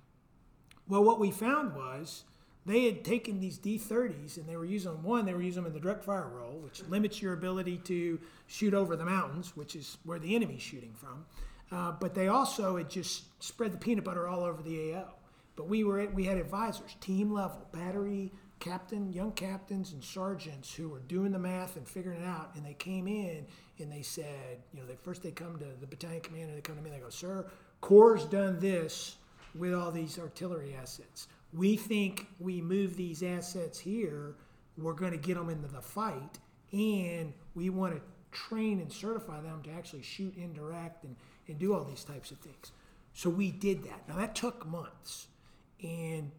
Well, what we found was they had taken these D30s and they were using them. One, they were using them in the direct fire role, which limits your ability to shoot over the mountains, which is where the enemy's shooting from. Uh, but they also had just spread the peanut butter all over the AO. But we were we had advisors, team level, battery captain, young captains, and sergeants who were doing the math and figuring it out. And they came in and they said, you know, they first they come to the battalion commander, they come to me, and they go, "Sir, Corps done this with all these artillery assets." we think we move these assets here, we're going to get them into the fight, and we want to train and certify them to actually shoot indirect and, and do all these types of things. So we did that. Now that took months, and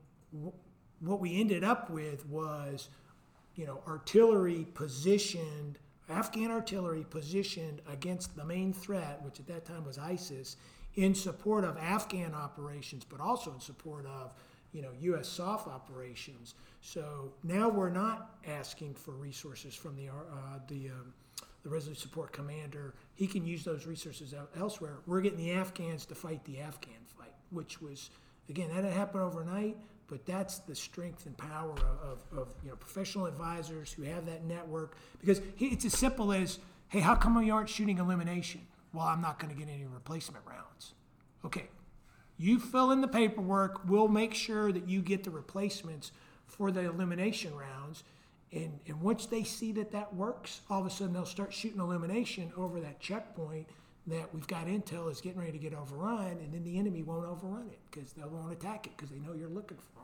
what we ended up with was, you know, artillery positioned, Afghan artillery positioned against the main threat, which at that time was ISIS, in support of Afghan operations, but also in support of you know U.S. soft operations. So now we're not asking for resources from the uh, the um, the Resolute Support Commander. He can use those resources elsewhere. We're getting the Afghans to fight the Afghan fight, which was again that didn't happen overnight, but that's the strength and power of, of you know professional advisors who have that network. Because it's as simple as, hey, how come you aren't shooting illumination? Well, I'm not going to get any replacement rounds. Okay, you fill in the paperwork. We'll make sure that you get the replacements for the illumination rounds. And, and once they see that that works, all of a sudden they'll start shooting illumination over that checkpoint that we've got intel is getting ready to get overrun, and then the enemy won't overrun it because they won't attack it because they know you're looking for.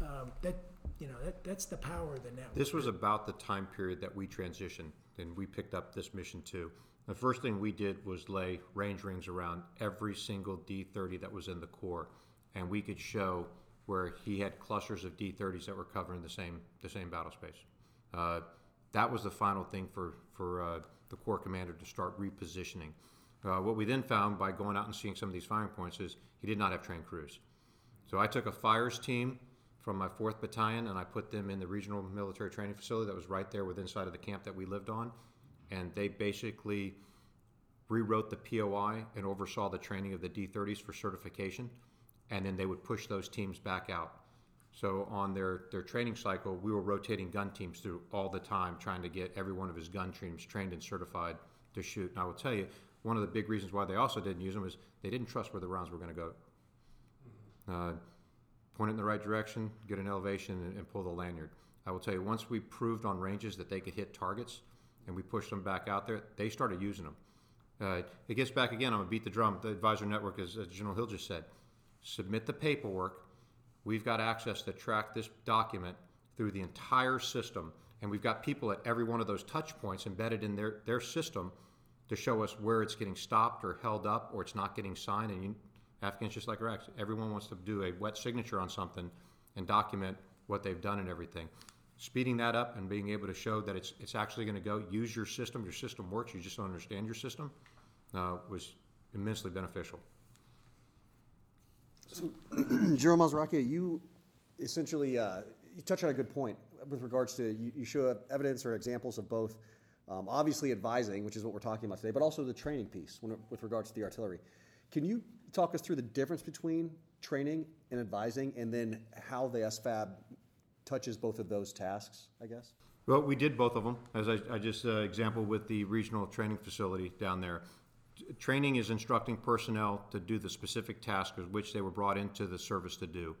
Um, that you know that that's the power of the network. This was about the time period that we transitioned, and we picked up this mission too. The first thing we did was lay range rings around every single D30 that was in the Corps, and we could show where he had clusters of D30s that were covering the same the same battle space. Uh, that was the final thing for for uh, the Corps commander to start repositioning. Uh, what we then found by going out and seeing some of these firing points is he did not have trained crews. So I took a fires team from my 4th Battalion and I put them in the regional military training facility that was right there within inside of the camp that we lived on and they basically rewrote the POI and oversaw the training of the D30s for certification, and then they would push those teams back out. So on their, their training cycle, we were rotating gun teams through all the time, trying to get every one of his gun teams trained and certified to shoot. And I will tell you, one of the big reasons why they also didn't use them is they didn't trust where the rounds were going to go. Uh, point it in the right direction, get an elevation, and, and pull the lanyard. I will tell you, once we proved on ranges that they could hit targets, and we pushed them back out there, they started using them. Uh, it gets back again. I'm gonna beat the drum. The advisor network, as, as General Hill just said, submit the paperwork. We've got access to track this document through the entire system, and we've got people at every one of those touch points embedded in their, their system to show us where it's getting stopped or held up or it's not getting signed. And you, Afghans, just like Iraq, everyone wants to do a wet signature on something and document what they've done and everything speeding that up and being able to show that it's, it's actually going to go use your system, your system works, you just don't understand your system, uh, was immensely beneficial. So, [CLEARS THROAT] General Masaracchia, you essentially uh, you touch on a good point with regards to you, you show evidence or examples of both. Um, obviously, advising, which is what we're talking about today, but also the training piece when, with regards to the artillery. Can you talk us through the difference between training and advising, and then how the SFAB touches both of those tasks, I guess? Well, we did both of them, as I, I just uh, example with the regional training facility down there. Training is instructing personnel to do the specific task which they were brought into the service to do.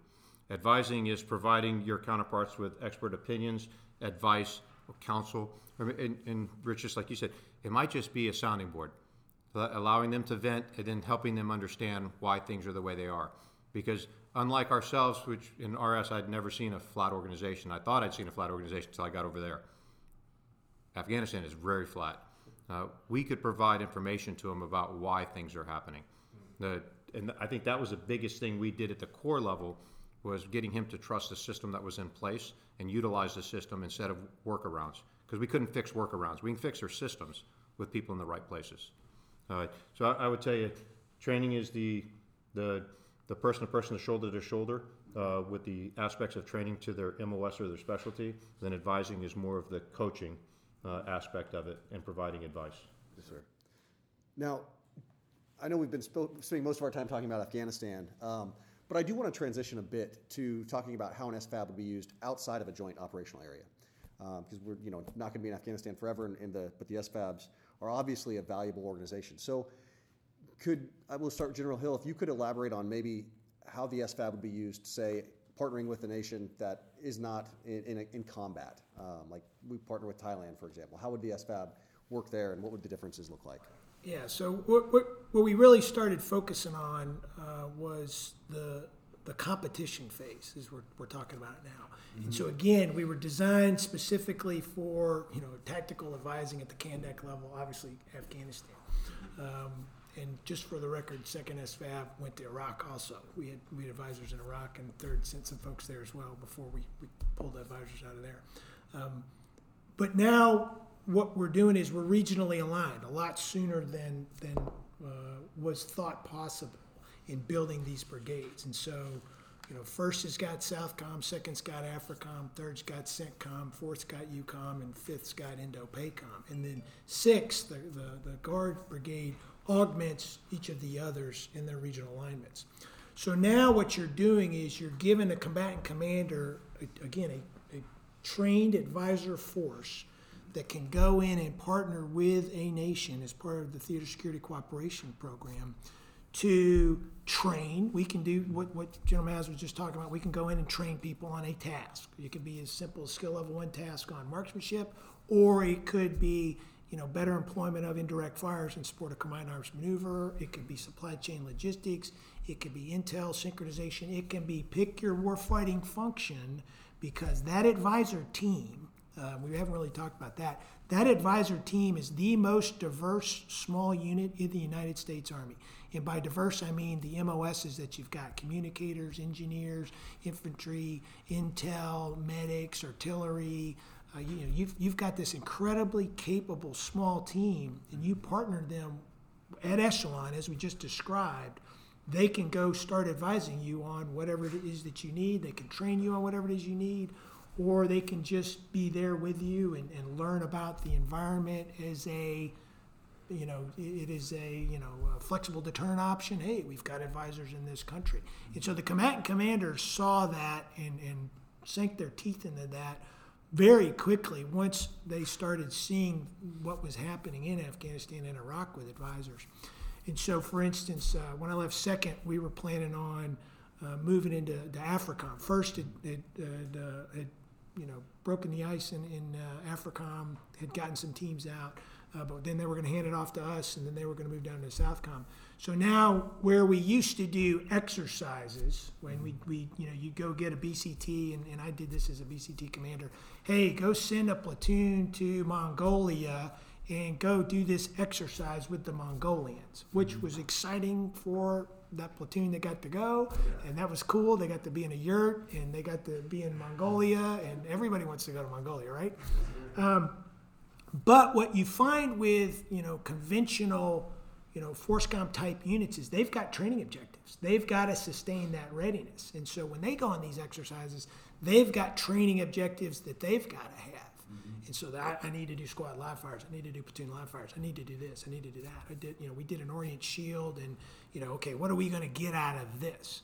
Advising is providing your counterparts with expert opinions, advice, or counsel, and, and Rich, just like you said, it might just be a sounding board, allowing them to vent and then helping them understand why things are the way they are. Because unlike ourselves, which in RS I'd never seen a flat organization. I thought I'd seen a flat organization until I got over there. Afghanistan is very flat. Uh, we could provide information to them about why things are happening. The, and I think that was the biggest thing we did at the corps level was getting him to trust the system that was in place and utilize the system instead of workarounds because we couldn't fix workarounds. We can fix our systems with people in the right places. Uh, so I, I would tell you, training is the the the person to person, the shoulder to shoulder, uh, with the aspects of training to their MOS or their specialty. Then advising is more of the coaching uh, aspect of it and providing advice. Yes, sir. Now, I know we've been sp- spending most of our time talking about Afghanistan, um, but I do want to transition a bit to talking about how an SFAB would be used outside of a joint operational area, because um, we're you know not going to be in Afghanistan forever, the but the SFABs are obviously a valuable organization. So could I will start General Hill. If you could elaborate on maybe how the SFAB would be used, say partnering with a nation that is not in, in, in combat, um, like we partner with Thailand, for example. How would the SFAB work there, and what would the differences look like? Yeah. So what what, what we really started focusing on uh, was the the competition phase is what we're talking about now. And so again, we were designed specifically for you know tactical advising at the Kandak level, obviously Afghanistan. Um, and just for the record, second SFAB went to Iraq also. We had we had advisors in Iraq, and third sent some folks there as well before we, we pulled the advisors out of there. Um, but now what we're doing is we're regionally aligned a lot sooner than than uh, was thought possible in building these brigades. And so, you know, first has got Southcom, second's got AFRICOM, third's got CENTCOM, fourth's got EUCOM, and fifth's got INDOPACOM. And then sixth, the, the, the Guard Brigade augments each of the others in their regional alignments. So now what you're doing is you're giving a combatant commander, again, a, a trained advisor force that can go in and partner with a nation as part of the Theater Security Cooperation Program to train. We can do what, what General Maz was just talking about. We can go in and train people on a task. It could be as simple as skill level one task on marksmanship, or it could be you know better employment of indirect fires in support of combined arms maneuver. It could be supply chain logistics. It could be intel synchronization. It can be pick your warfighting function because that advisor team. Uh, we haven't really talked about that. That advisor team is the most diverse small unit in the United States Army. And by diverse, I mean the MOSs that you've got communicators, engineers, infantry, intel, medics, artillery. Uh, you know, you've, you've got this incredibly capable small team, and you partner them at echelon, as we just described. They can go start advising you on whatever it is that you need. They can train you on whatever it is you need, or they can just be there with you and, and learn about the environment as a you know, it is a you know a flexible deterrent option. Hey, we've got advisors in this country, and so the combatant commanders saw that and, and sank their teeth into that very quickly once they started seeing what was happening in Afghanistan and Iraq with advisors. And so, for instance, uh, when I left second, we were planning on uh, moving into to AFRICOM. First, it, it, uh, it you know broken the ice in, in uh, AFRICOM, had gotten some teams out. Uh, but then they were going to hand it off to us, and then they were going to move down to Southcom. So now, where we used to do exercises, when we, we you know, you go get a BCT, and, and I did this as a BCT commander. Hey, go send a platoon to Mongolia and go do this exercise with the Mongolians, which was exciting for that platoon that got to go, and that was cool. They got to be in a yurt, and they got to be in Mongolia, and everybody wants to go to Mongolia, right? Um, but what you find with you know conventional you know FORSCOM type units is they've got training objectives. They've got to sustain that readiness, and so when they go on these exercises, they've got training objectives that they've got to have. Mm-hmm. And so that I need to do squad live fires. I need to do platoon live fires. I need to do this. I need to do that. I did, you know, we did an Orient Shield, and you know, okay, what are we going to get out of this?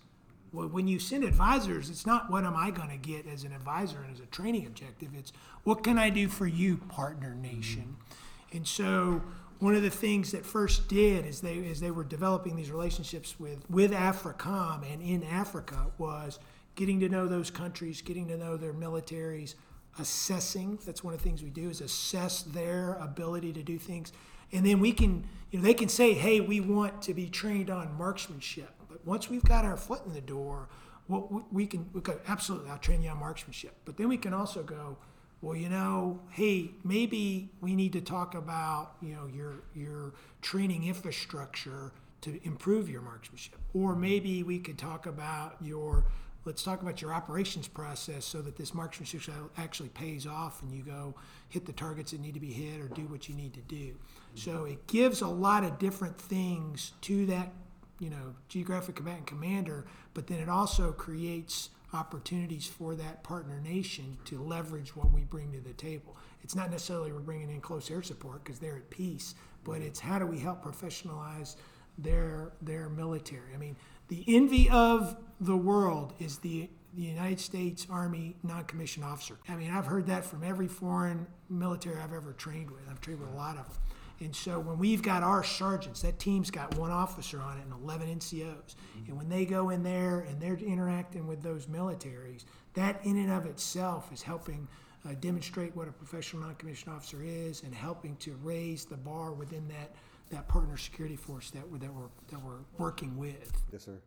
Well, when you send advisors, it's not what am I going to get as an advisor and as a training objective. It's what can I do for you, partner nation. Mm-hmm. And so one of the things that first did is they as they were developing these relationships with with AFRICOM and in Africa was getting to know those countries, getting to know their militaries, assessing. That's one of the things we do is assess their ability to do things, and then we can you know they can say, hey, we want to be trained on marksmanship. But once we've got our foot in the door, what we- can we go absolutely I'll train you on marksmanship. But then we can also go well, you know, hey, maybe we need to talk about, you know, your your training infrastructure to improve your marksmanship. Or maybe we could talk about your let's talk about your operations process so that this marksmanship actually pays off and you go hit the targets that need to be hit or do what you need to do. So it gives a lot of different things to that, you know, geographic combatant commander, but then it also creates opportunities for that partner nation to leverage what we bring to the table. It's not necessarily we're bringing in close air support because they're at peace, but it's how do we help professionalize their their military. I mean, the envy of the world is the the United States Army non-commissioned officer. I mean, I've heard that from every foreign military I've ever trained with. I've trained with a lot of them. And so when we've got our sergeants, that team's got one officer on it and 11 NCOs. And when they go in there and they're interacting with those militaries, that in and of itself is helping uh, demonstrate what a professional non-commissioned officer is and helping to raise the bar within that, that partner security force that we're, that we're, that we're working with. Yes, sir.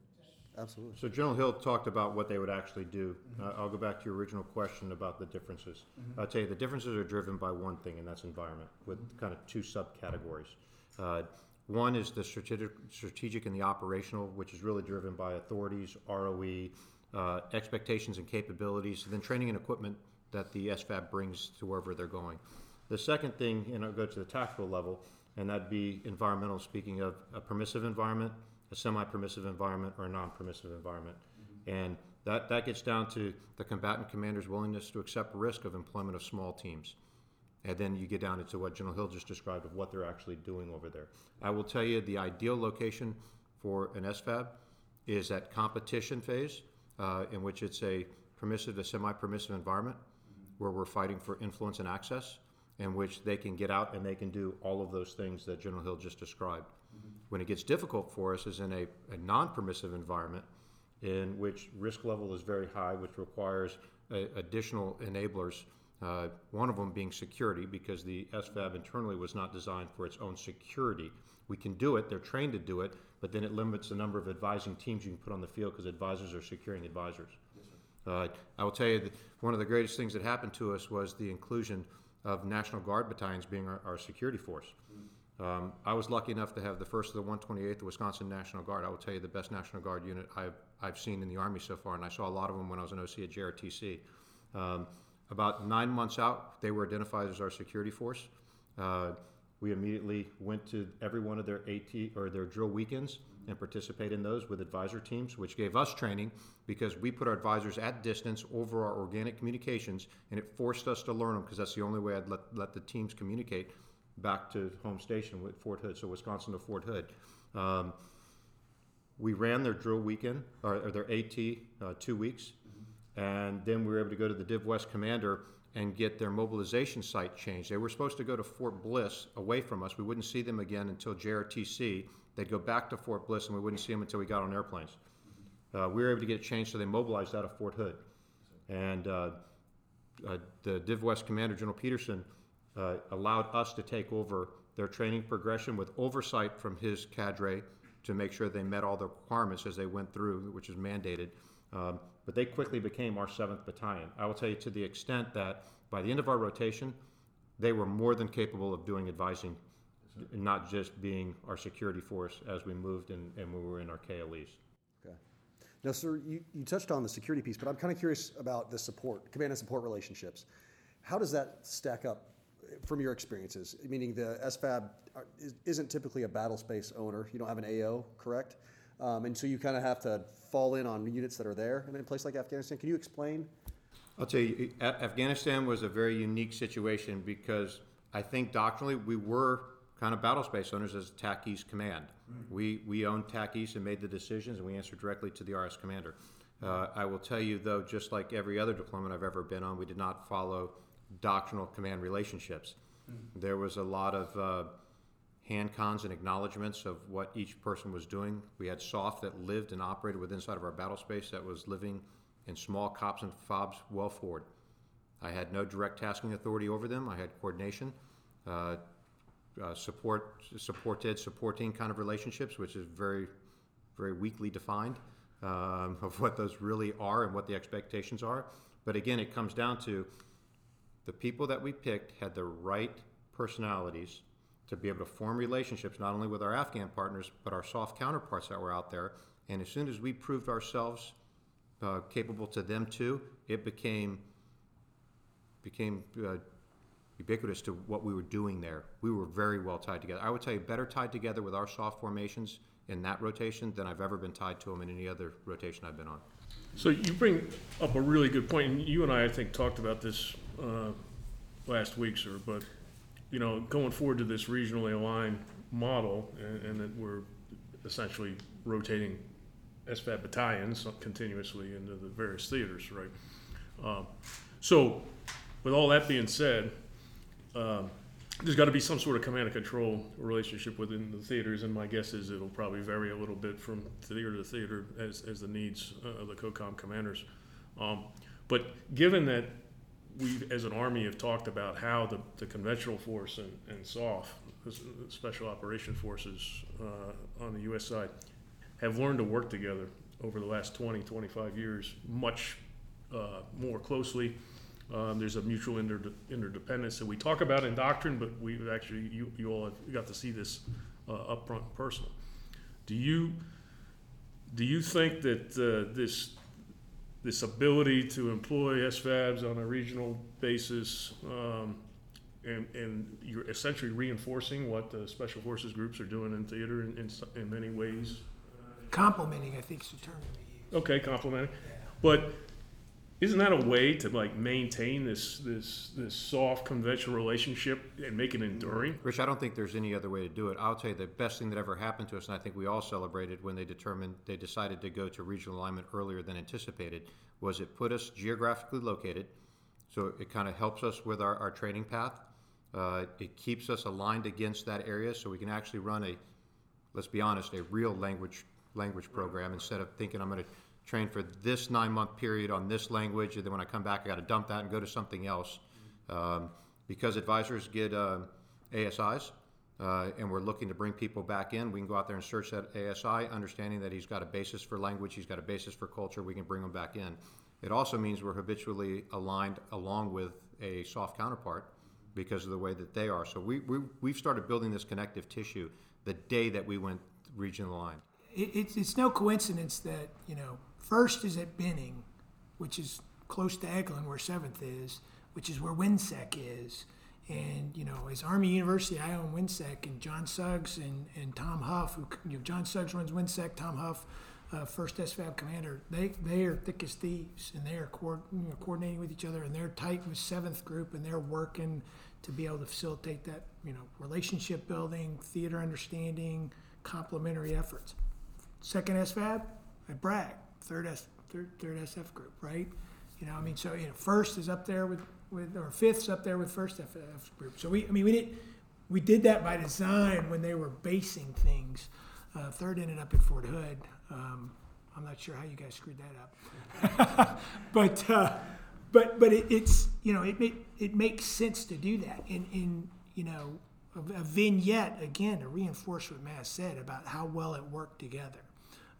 Absolutely. So General Hill talked about what they would actually do. Uh, I'll go back to your original question about the differences. I'll tell you, the differences are driven by one thing, and that's environment, with kind of two subcategories. Uh, One is the strategic, strategic and the operational, which is really driven by authorities, ROE, uh, expectations and capabilities, and then training and equipment that the SFAB brings to wherever they're going. The second thing, and I'll go to the tactical level, and that'd be environmental, speaking of a permissive environment, a semi-permissive environment, or a non-permissive environment. And that, that gets down to the combatant commander's willingness to accept risk of employment of small teams. And then you get down into what General Hill just described of what they're actually doing over there. I will tell you the ideal location for an SFAB is that competition phase, uh, in which it's a permissive to semi-permissive environment, where we're fighting for influence and access, in which they can get out and they can do all of those things that General Hill just described. When it gets difficult for us is in a, a non-permissive environment, in which risk level is very high, which requires a, additional enablers. Uh, one of them being security, because the SFAB internally was not designed for its own security. We can do it; they're trained to do it, but then it limits the number of advising teams you can put on the field because advisors are securing advisors. Uh, I will tell you that one of the greatest things that happened to us was the inclusion of National Guard battalions being our, our security force. Um, I was lucky enough to have the first of the 128th Wisconsin National Guard. I will tell you the best National Guard unit I've, I've seen in the Army so far, and I saw a lot of them when I was an OC at JRTC. Um, about nine months out, they were identified as our security force. Uh, we immediately went to every one of their AT or their drill weekends and participated in those with advisor teams, which gave us training because we put our advisors at distance over our organic communications, and it forced us to learn them because that's the only way I'd let, let the teams communicate back to home station with Fort Hood, so Wisconsin to Fort Hood. Um, we ran their drill weekend or, or their AT uh, two weeks, and then we were able to go to the Div West commander and get their mobilization site changed. They were supposed to go to Fort Bliss away from us. We wouldn't see them again until JRTC. They'd go back to Fort Bliss, and we wouldn't see them until we got on airplanes. Uh, we were able to get it changed, so they mobilized out of Fort Hood. And uh, uh, the Div West commander, General Peterson, uh, allowed us to take over their training progression with oversight from his cadre to make sure they met all the requirements as they went through, which is mandated. Um, but they quickly became our 7th Battalion. I will tell you to the extent that by the end of our rotation, they were more than capable of doing advising, not just being our security force as we moved and, and we were in our KLEs. Okay. Now, sir, you, you touched on the security piece, but I'm kind of curious about the support, command and support relationships. How does that stack up from your experiences? Meaning the SFAB is- isn't typically a battle space owner. You don't have an AO, correct? Um, and so you kind of have to fall in on units that are there in a place like Afghanistan. Can you explain? I'll tell you, Afghanistan was a very unique situation because I think doctrinally we were kind of battle space owners as TAC East Command. We, we owned TAC East and made the decisions, and we answered directly to the RS commander. Uh, I will tell you, though, just like every other deployment I've ever been on, we did not follow doctrinal command relationships. There was a lot of uh, hand cons and acknowledgments of what each person was doing. We had soft that lived and operated within inside of our battle space that was living in small cops and fobs well forward. I had no direct tasking authority over them. I had coordination, uh, uh, support, supported, supporting kind of relationships, which is very, very weakly defined um, [LAUGHS] of what those really are and what the expectations are. But again, it comes down to the people that we picked had the right personalities to be able to form relationships not only with our Afghan partners but our soft counterparts that were out there. And as soon as we proved ourselves uh, capable to them too, it became became uh, ubiquitous to what we were doing there. We were very well tied together. I would tell you, better tied together with our soft formations in that rotation than I've ever been tied to them in any other rotation I've been on. So you bring up a really good point, and you and I, I think, talked about this uh, last week, sir. But you know, going forward to this regionally aligned model, and, and that we're essentially rotating SFAT battalions continuously into the various theaters, right? Um, so, with all that being said, um, there's got to be some sort of command and control relationship within the theaters, and my guess is it'll probably vary a little bit from theater to theater as, as the needs uh, of the COCOM commanders. Um, but given that we, as an Army, have talked about how the, the conventional force and, and SOF, the s- the Special Operation Forces uh, on the U.S. side, have learned to work together over the last 20, 25 years much uh, more closely. Um, there's a mutual inter- interdependence that we talk about in doctrine, but we've actually, you, you all have got to see this uh, up front and personal. Do you, do you think that uh, this, this ability to employ SFABs on a regional basis, um, and, and you're essentially reinforcing what the special forces groups are doing in theater in, in, s- in many ways? Complimenting, I think, is the term we use. Okay, complimenting. But isn't that a way to like maintain this this this soft conventional relationship and make it enduring? Rich, I don't think there's any other way to do it. I'll tell you the best thing that ever happened to us, and I think we all celebrated when they determined they decided to go to regional alignment earlier than anticipated, was it put us geographically located. So it kind of helps us with our, our training path. Uh, it keeps us aligned against that area so we can actually run a, let's be honest, a real language language program instead of thinking I'm going to train for this nine month period on this language and then when I come back I got to dump that and go to something else. Um, because advisors get uh, ASIs uh, and we're looking to bring people back in, we can go out there and search that ASI, understanding that he's got a basis for language, he's got a basis for culture, we can bring him back in. It also means we're habitually aligned along with a soft counterpart because of the way that they are. So we, we, we've started building this connective tissue the day that we went regional aligned. It, it's, it's no coincidence that, you know, first is at Benning, which is close to Eglin, where seventh is, which is where WHINSEC is. And, you know, as Army University, I own WHINSEC, and John Suggs and, and Tom Huff, who, you know, John Suggs runs WHINSEC, Tom Huff, uh, first SFAB commander, they, they are thick as thieves, and they are co- you know, coordinating with each other, and they're tight with seventh group, and they're working to be able to facilitate that, you know, relationship building, theater understanding, complementary efforts. Second SFAB, I brag. Third S, third, third SF group, right? You know, I mean, so you know, first is up there with, with or fifth's up there with first SF group. So we, I mean, we did we did that by design when they were basing things. Uh, third ended up at Fort Hood. Um, I'm not sure how you guys screwed that up, [LAUGHS] but uh, but but it, it's you know it it, it makes sense to do that. In in you know a, a vignette again to reinforce what Matt said about how well it worked together.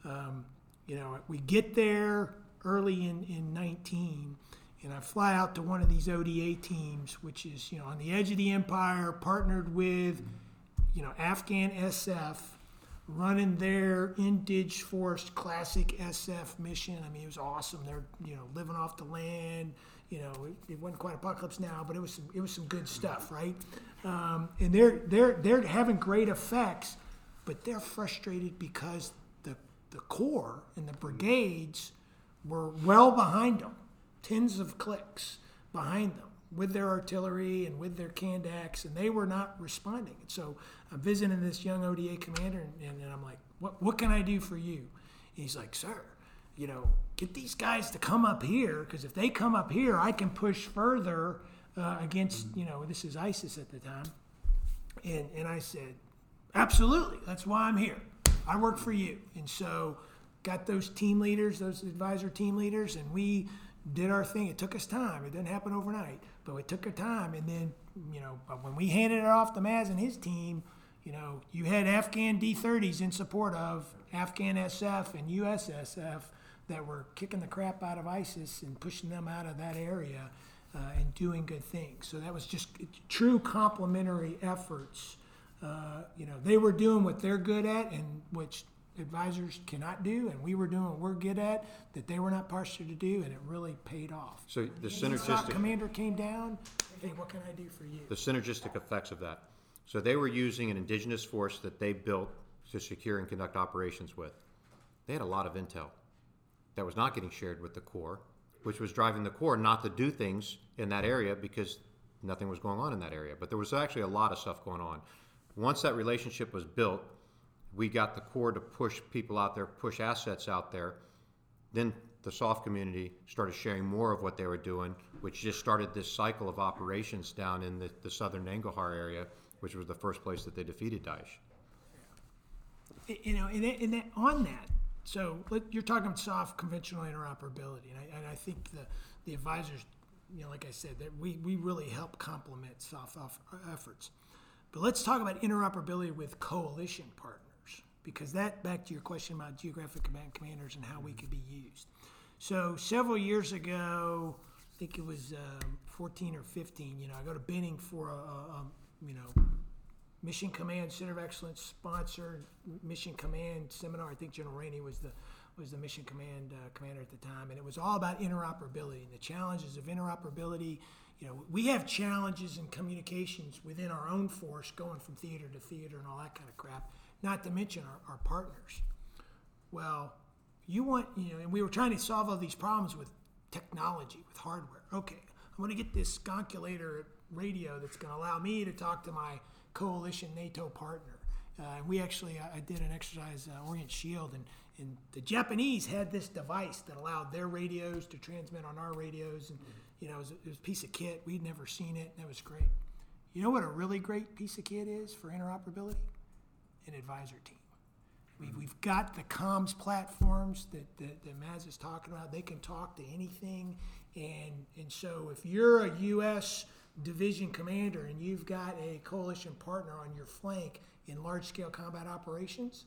Um, you know, we get there early in, in 19, and I fly out to one of these ODA teams, which is, you know, on the edge of the empire, partnered with, you know, Afghan SF, running their Indige Force classic SF mission. I mean, it was awesome. They're, you know, living off the land. You know, it, it wasn't quite apocalypse now, but it was some, it was some good stuff, right? Um, and they're, they're, they're having great effects, but they're frustrated because the corps and the brigades were well behind them, tens of clicks behind them with their artillery and with their Kandaks, and they were not responding. And so I'm visiting this young ODA commander, and, and I'm like, what, what can I do for you? And he's like, sir, you know, get these guys to come up here, because if they come up here, I can push further uh, against, you know, this is ISIS at the time. And, and I said, absolutely, that's why I'm here. I work for you. And so got those team leaders, those advisor team leaders, and we did our thing. It took us time. It didn't happen overnight, but it took our time. And then, you know, when we handed it off to Maz and his team, you know, you had Afghan D30s in support of Afghan SF and USSF that were kicking the crap out of ISIS and pushing them out of that area uh, and doing good things. So that was just true complementary efforts. Uh, you know, they were doing what they're good at and which advisors cannot do, and we were doing what we're good at that they were not partial to do, and it really paid off. So the SOC synergistic, commander came down. Hey, what can I do for you? the synergistic effects of that. So they were using an indigenous force that they built to secure and conduct operations with. They had a lot of intel that was not getting shared with the Corps, which was driving the Corps not to do things in that area because nothing was going on in that area. But there was actually a lot of stuff going on. Once that relationship was built, we got the Corps to push people out there, push assets out there. Then the soft community started sharing more of what they were doing, which just started this cycle of operations down in the, the southern Nangarhar area, which was the first place that they defeated Daesh. you know, and, and that, on that, so let, you're talking about soft conventional interoperability, and I, and I think the, the advisors, you know, like I said, that we, we really help complement soft efforts. But let's talk about interoperability with coalition partners, because that back to your question about geographic command commanders and how we could be used. So several years ago, I think it was um, 14 or 15. You know, I go to Benning for a, a, a you know Mission Command Center of Excellence sponsored Mission Command seminar. I think General Rainey was the was the Mission Command uh, commander at the time, and it was all about interoperability and the challenges of interoperability. You know, we have challenges in communications within our own force, going from theater to theater and all that kind of crap. Not to mention our, our partners. Well, you want you know, and we were trying to solve all these problems with technology, with hardware. Okay, I'm going to get this sconculator radio that's going to allow me to talk to my coalition NATO partner. Uh, we actually, I, I did an exercise, uh, Orient Shield, and, and the Japanese had this device that allowed their radios to transmit on our radios. And, you know, it was, it was a piece of kit. We'd never seen it, and that was great. You know what a really great piece of kit is for interoperability? An advisor team. We've, mm-hmm. we've got the comms platforms that, that, that Maz is talking about. They can talk to anything. And, and so if you're a U.S. division commander and you've got a coalition partner on your flank in large scale combat operations,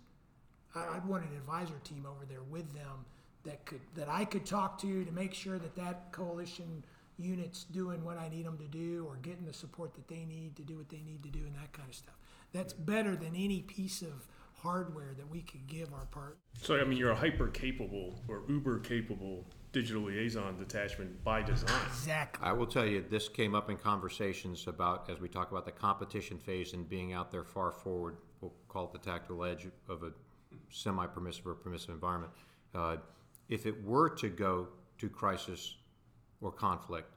I, I'd want an advisor team over there with them that could that I could talk to to make sure that that coalition unit's doing what I need them to do or getting the support that they need to do what they need to do and that kind of stuff. That's better than any piece of hardware that we could give our part. So, I mean, you're a hyper capable or uber capable digital liaison detachment by design. Exactly. I will tell you, this came up in conversations about, as we talk about the competition phase and being out there far forward, we'll call it the tactical edge of a semi permissive or permissive environment. Uh, if it were to go to crisis or conflict,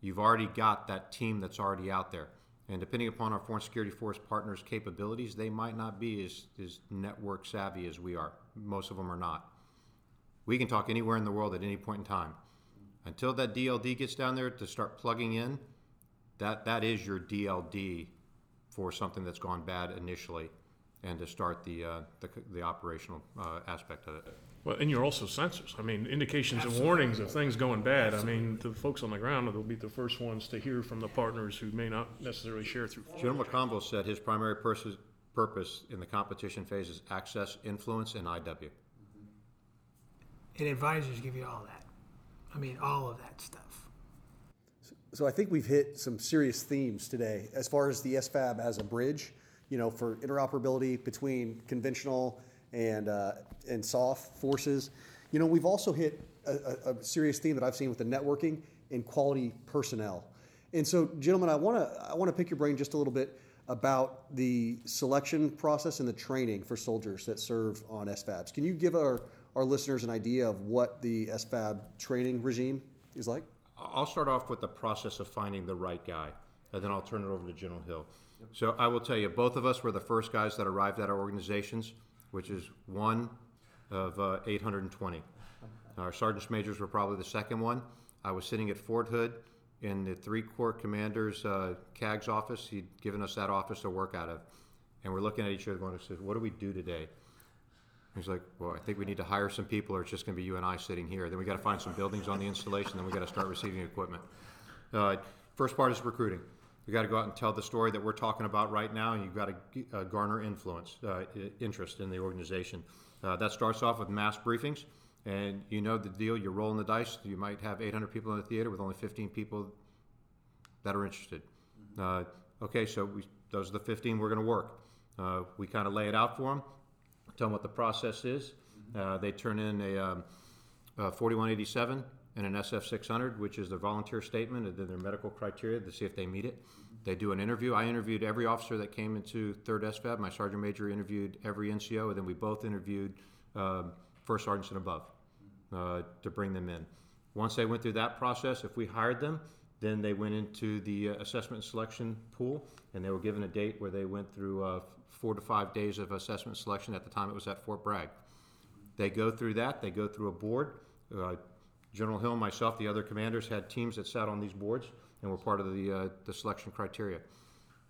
you've already got that team that's already out there. And depending upon our foreign security force partners' capabilities, they might not be as, as network savvy as we are. Most of them are not. We can talk anywhere in the world at any point in time. Until that DLD gets down there to start plugging in, that, that is your DLD for something that's gone bad initially and to start the, uh, the, the operational uh, aspect of it. Well, and you're also sensors. I mean, indications and warnings of things going bad. I mean, the folks on the ground will be the first ones to hear from the partners who may not necessarily share through. General McConville said his primary purpose, purpose in the competition phase is access, influence, and IW. And advisors give you all that. I mean, all of that stuff. So I think we've hit some serious themes today as far as the SFAB as a bridge, you know, for interoperability between conventional and uh, and soft forces. You know, we've also hit a, a, a serious theme that I've seen with the networking and quality personnel. And so, gentlemen, I want to I want to pick your brain just a little bit about the selection process and the training for soldiers that serve on SFABs. Can you give our, our listeners an idea of what the SFAB training regime is like? I'll start off with the process of finding the right guy, and then I'll turn it over to General Hill. So I will tell you, both of us were the first guys that arrived at our organizations, which is one of uh, 820. Our sergeants majors were probably the second one. I was sitting at Fort Hood in the three corps commander's uh, CAG's office. He'd given us that office to work out of. And we're looking at each other going, what do we do today? He's like, well, I think we need to hire some people, or it's just going to be you and I sitting here. Then we got to find some buildings on the installation. Then we got to start receiving equipment. Uh, first part is recruiting. You got to go out and tell the story that we're talking about right now, and you've got to uh, garner influence, uh, interest in the organization. Uh, that starts off with mass briefings, and you know the deal. You're rolling the dice. You might have 800 people in the theater with only 15 people that are interested. Uh, okay, so we, those are the 15 we're going to work. Uh, we kind of lay it out for them tell them what the process is. Uh, they turn in a, um, a 4187 and an SF600, which is their volunteer statement and then their medical criteria to see if they meet it. They do an interview. I interviewed every officer that came into 3rd SFAB. My sergeant major interviewed every NCO, and then we both interviewed um, first sergeants and above uh, to bring them in. Once they went through that process, if we hired them, then they went into the uh, assessment selection pool, and they were given a date where they went through uh, four to five days of assessment selection. At the time, it was at Fort Bragg. They go through that. They go through a board. Uh, General Hill, myself, the other commanders had teams that sat on these boards and were part of the uh, the selection criteria.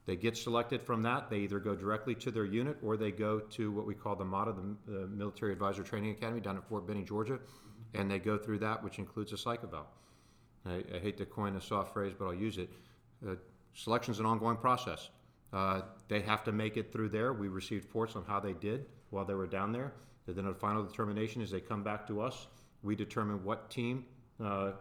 They get selected from that. They either go directly to their unit or they go to what we call the MATA, the, Military Advisor Training Academy down at Fort Benning, Georgia, and they go through that, which includes a psych eval. I, I, hate to coin a soft phrase, but I'll use it. Uh, selection is an ongoing process. Uh, they have to make it through there. We received reports on how they did while they were down there. And then a final determination is they come back to us. We determine what team uh,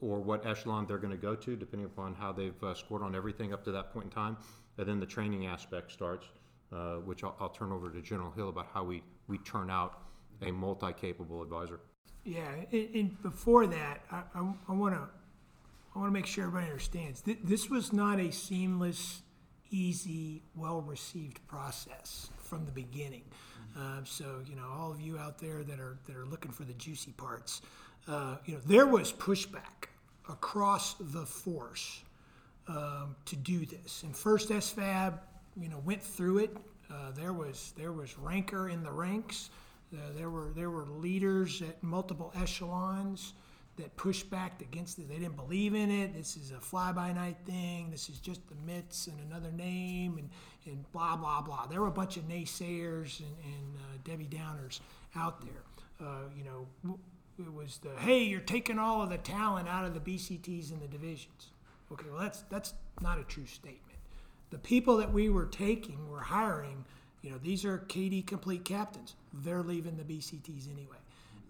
or what echelon they're going to go to, depending upon how they've uh, scored on everything up to that point in time. And then the training aspect starts, uh, which I'll, I'll turn over to General Hill about how we, we turn out a multi-capable advisor. Yeah, and, before that, I, want to, I want to make sure everybody understands. Th- this was not a seamless, easy, well-received process from the beginning. Uh, so, you know, all of you out there that are that are looking for the juicy parts, uh, you know, there was pushback across the force um, to do this. And first SFAB, you know, went through it. Uh, there was there was rancor in the ranks. Uh, there were there were leaders at multiple echelons that pushed back against it. They didn't believe in it. This is a fly-by-night thing. This is just the MiTTs and another name and, and blah blah blah. There were a bunch of naysayers and, and uh, Debbie Downers out there. Uh, you know, it was the hey, you're taking all of the talent out of the BCTs and the divisions. Okay, well that's that's not a true statement. The people that we were taking, were hiring. You know, these are KD complete captains. They're leaving the BCTs anyway.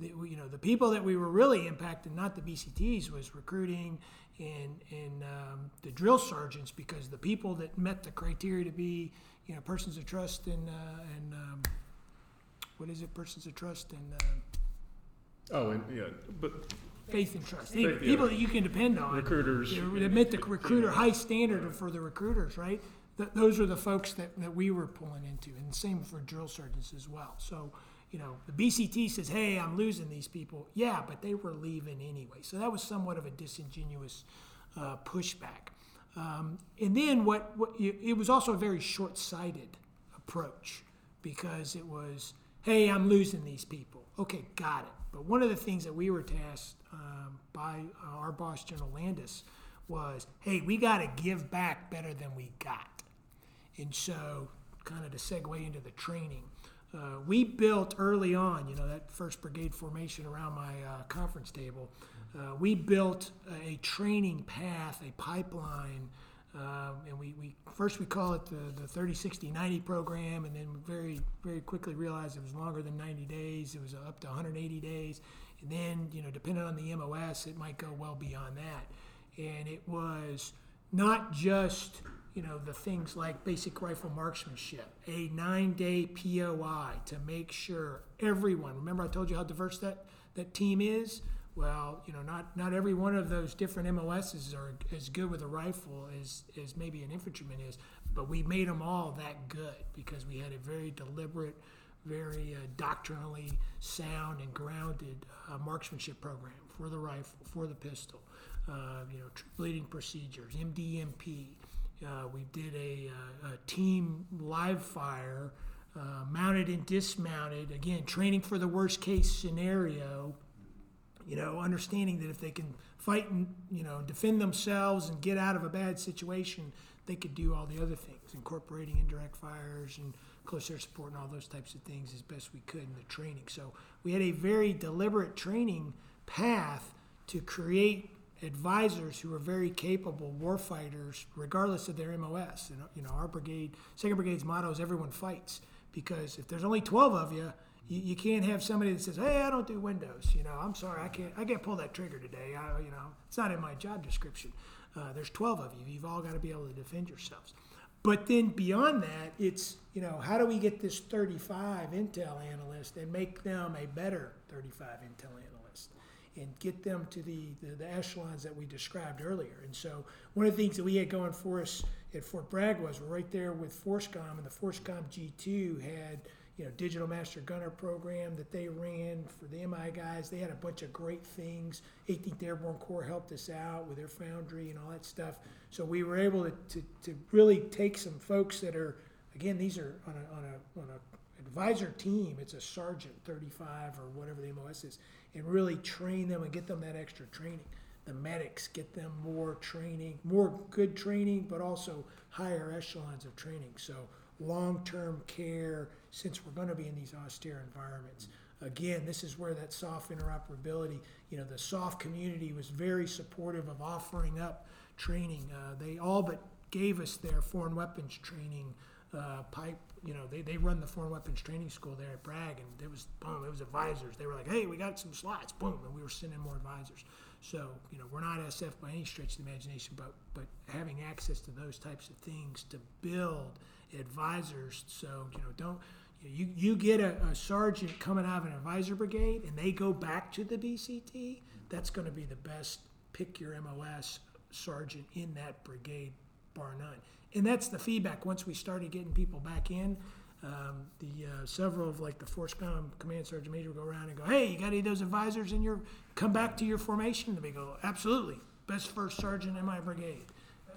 The, you know, the people that we were really impacting, not the BCTs, was recruiting and and um, the drill sergeants because the people that met the criteria to be, you know, persons of trust and uh, and um, what is it, persons of trust and uh, Oh, and, yeah, but faith and trust. Faith, yeah. People that you can depend on. Recruiters. That met the recruiter high standard for the recruiters, right? Th- those are the folks that, that we were pulling into, and same for drill sergeants as well. So, you know, the BCT says, "Hey, I'm losing these people." Yeah, but they were leaving anyway. So that was somewhat of a disingenuous uh, pushback. Um, and then what? What it was also a very short-sighted approach because it was, "Hey, I'm losing these people." Okay, got it. But one of the things that we were tasked um, by our boss, General Landis, was, "Hey, we got to give back better than we got." And so, kind of to segue into the training, uh, we built early on, you know, that first brigade formation around my uh, conference table. Uh, we built a training path, a pipeline, um, and we, we first we call it the, the 30, 60, 90 program, and then very very quickly realized it was longer than 90 days. It was up to 180 days, and then you know, depending on the MOS, it might go well beyond that. And it was not just you know the things like basic rifle marksmanship, a nine-day POI to make sure everyone. Remember, I told you how diverse that that team is. Well, you know, not not every one of those different MOSs are as good with a rifle as as maybe an infantryman is, but we made them all that good because we had a very deliberate, very uh, doctrinally sound and grounded uh, marksmanship program for the rifle, for the pistol. Uh, you know, troop leading procedures, MDMP. Uh, we did a, uh, a team live fire, uh, mounted and dismounted. Again, training for the worst case scenario. You know, understanding that if they can fight and you know defend themselves and get out of a bad situation, they could do all the other things, incorporating indirect fires and close air support and all those types of things as best we could in the training. So we had a very deliberate training path to create advisors who are very capable warfighters, regardless of their MOS. And you know, our brigade, second brigade's motto is "Everyone fights," because if there's only 12 of you, you, you can't have somebody that says, "Hey, I don't do windows." You know, I'm sorry, I can't, I can't pull that trigger today. I, you know, it's not in my job description. Uh, there's 12 of you. You've all got to be able to defend yourselves. But then beyond that, it's you know, how do we get this 35 intel analyst and make them a better 35 intel analyst? And get them to the, the, the, echelons that we described earlier. And so one of the things that we had going for us at Fort Bragg was we're right there with FORSCOM, and the FORSCOM G2 had you know digital master gunner program that they ran for the MI guys. They had a bunch of great things. 18th Airborne Corps helped us out with their foundry and all that stuff. So we were able to, to, to really take some folks that are again these are on a, on a, on a advisor team, it's a sergeant 35 or whatever the MOS is, and really train them and get them that extra training. The medics get them more training, more good training, but also higher echelons of training. So long term care, since we're going to be in these austere environments. Again, this is where that soft interoperability, you know, the soft community was very supportive of offering up training. Uh, they all but gave us their foreign weapons training uh, pipe. You know, they, they run the foreign weapons training school there at Bragg, and it was boom, it was advisors. They were like, hey, we got some slots, boom, and we were sending more advisors. So you know, we're not SF by any stretch of the imagination, but but having access to those types of things to build advisors. So you know, don't you you get a, a sergeant coming out of an advisor brigade, and they go back to the BCT. That's going to be the best pick your MOS sergeant in that brigade, bar none. And that's the feedback. Once we started getting people back in, um, the uh, several of like the FORSCOM command sergeant major go around and go, "Hey, you got any of those advisors in your? Come back to your formation." And they go, "Absolutely, best first sergeant in my brigade,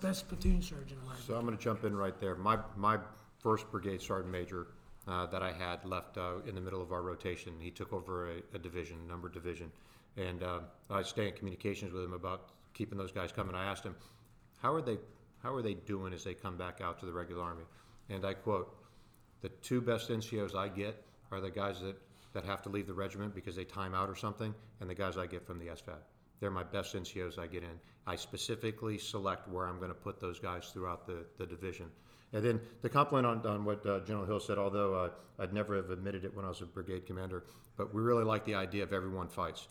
best platoon sergeant in my." So I'm going to jump in right there. My, my first brigade sergeant major uh, that I had left uh, in the middle of our rotation. He took over a, a division, number division, and uh, I stay in communications with him about keeping those guys coming. I asked him, "How are they? How are they doing as they come back out to the regular army?" And I quote, "The two best NCOs I get are the guys that, that have to leave the regiment because they time out or something, and the guys I get from the SFAB. They're my best NCOs I get in. I specifically select where I'm going to put those guys throughout the, the division." And then the compliment on, on what uh, General Hill said, although uh, I'd never have admitted it when I was a brigade commander, but we really like the idea of everyone fights.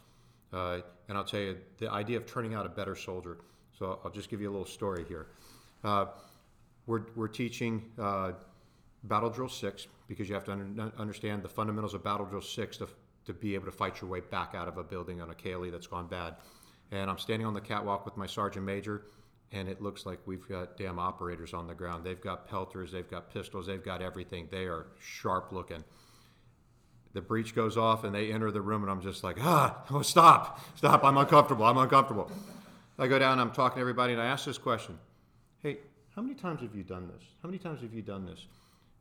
Uh, and I'll tell you, the idea of turning out a better soldier. So I'll just give you a little story here. Uh, we're, we're teaching uh, Battle Drill 6 because you have to un- understand the fundamentals of Battle Drill 6 to, to be able to fight your way back out of a building on a KLE that's gone bad. And I'm standing on the catwalk with my sergeant major, and it looks like we've got damn operators on the ground. They've got Peltors, they've got pistols, they've got everything. They are sharp looking the breach goes off and they enter the room and I'm just like, ah, oh, stop, stop, I'm uncomfortable, I'm uncomfortable. I go down, I'm talking to everybody, and I ask this question how many times have you done this? How many times have you done this?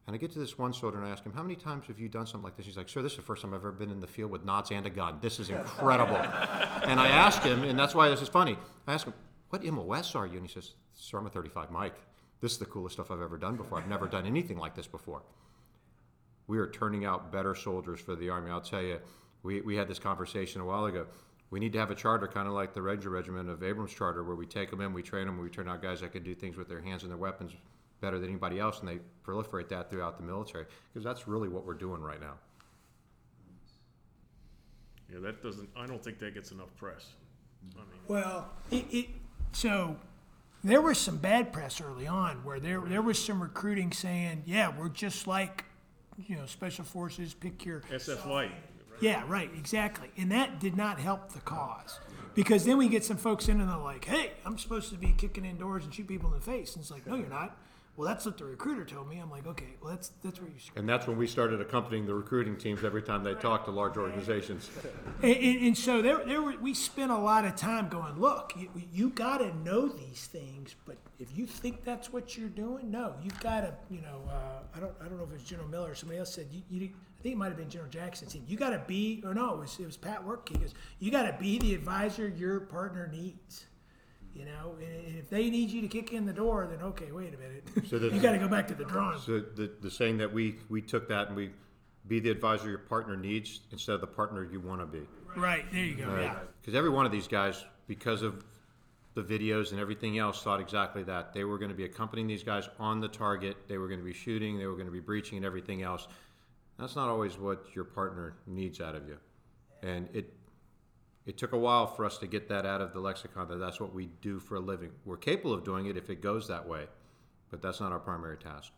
And I get to this one soldier and I ask him, How many times have you done something like this? He's like, Sir, this is the first time I've ever been in the field with NODs and a gun. This is incredible. [LAUGHS] and I ask him, and that's why this is funny, I ask him, What MOS are you? And he says, Sir, I'm a 35 Mike. This is the coolest stuff I've ever done before. I've never done anything like this before we are turning out better soldiers for the Army. I'll tell you, we, we had this conversation a while ago. We need to have a charter, kind of like the Ranger Regiment of Abrams Charter, where we take them in, we train them, we turn out guys that can do things with their hands and their weapons better than anybody else, and they proliferate that throughout the military. Because that's really what we're doing right now. Yeah, that doesn't, I don't think that gets enough press. I mean, Well, it, it so there was some bad press early on where there there was some recruiting saying, yeah, we're just like you know special forces. Pick your SF light, yeah, right, exactly, and that did not help the cause because then we get some folks in and they're like, hey, I'm supposed to be kicking in doors and shoot people in the face, and it's like, no, you're not. Well, that's what the recruiter told me. I'm like, okay, well, that's that's where you. screw And that's when we started accompanying the recruiting teams every time they talked to large organizations. [LAUGHS] And, and, and so there, there were, we spent a lot of time going, look, you, you got to know these things, but if you think that's what you're doing, no, you've got to, you know, uh, I don't, I don't know if it was General Miller or somebody else said, you, you I think it might have been General Jackson said, you got to be, or no, it was, it was Pat Work. He goes, you got to be the advisor your partner needs. You know, and if they need you to kick in the door, then okay, wait a minute. [LAUGHS] So the- you got to go back to the drawing. So the, the saying that we, we took that and we be the advisor your partner needs instead of the partner you want to be. Right there, you go. Yeah. Because every one of these guys, because of the videos and everything else, thought exactly that. They were going to be accompanying these guys on the target. They were going to be shooting. They were going to be breaching and everything else. That's not always what your partner needs out of you. And it it took a while for us to get that out of the lexicon that that's what we do for a living. We're capable of doing it if it goes that way, but that's not our primary task.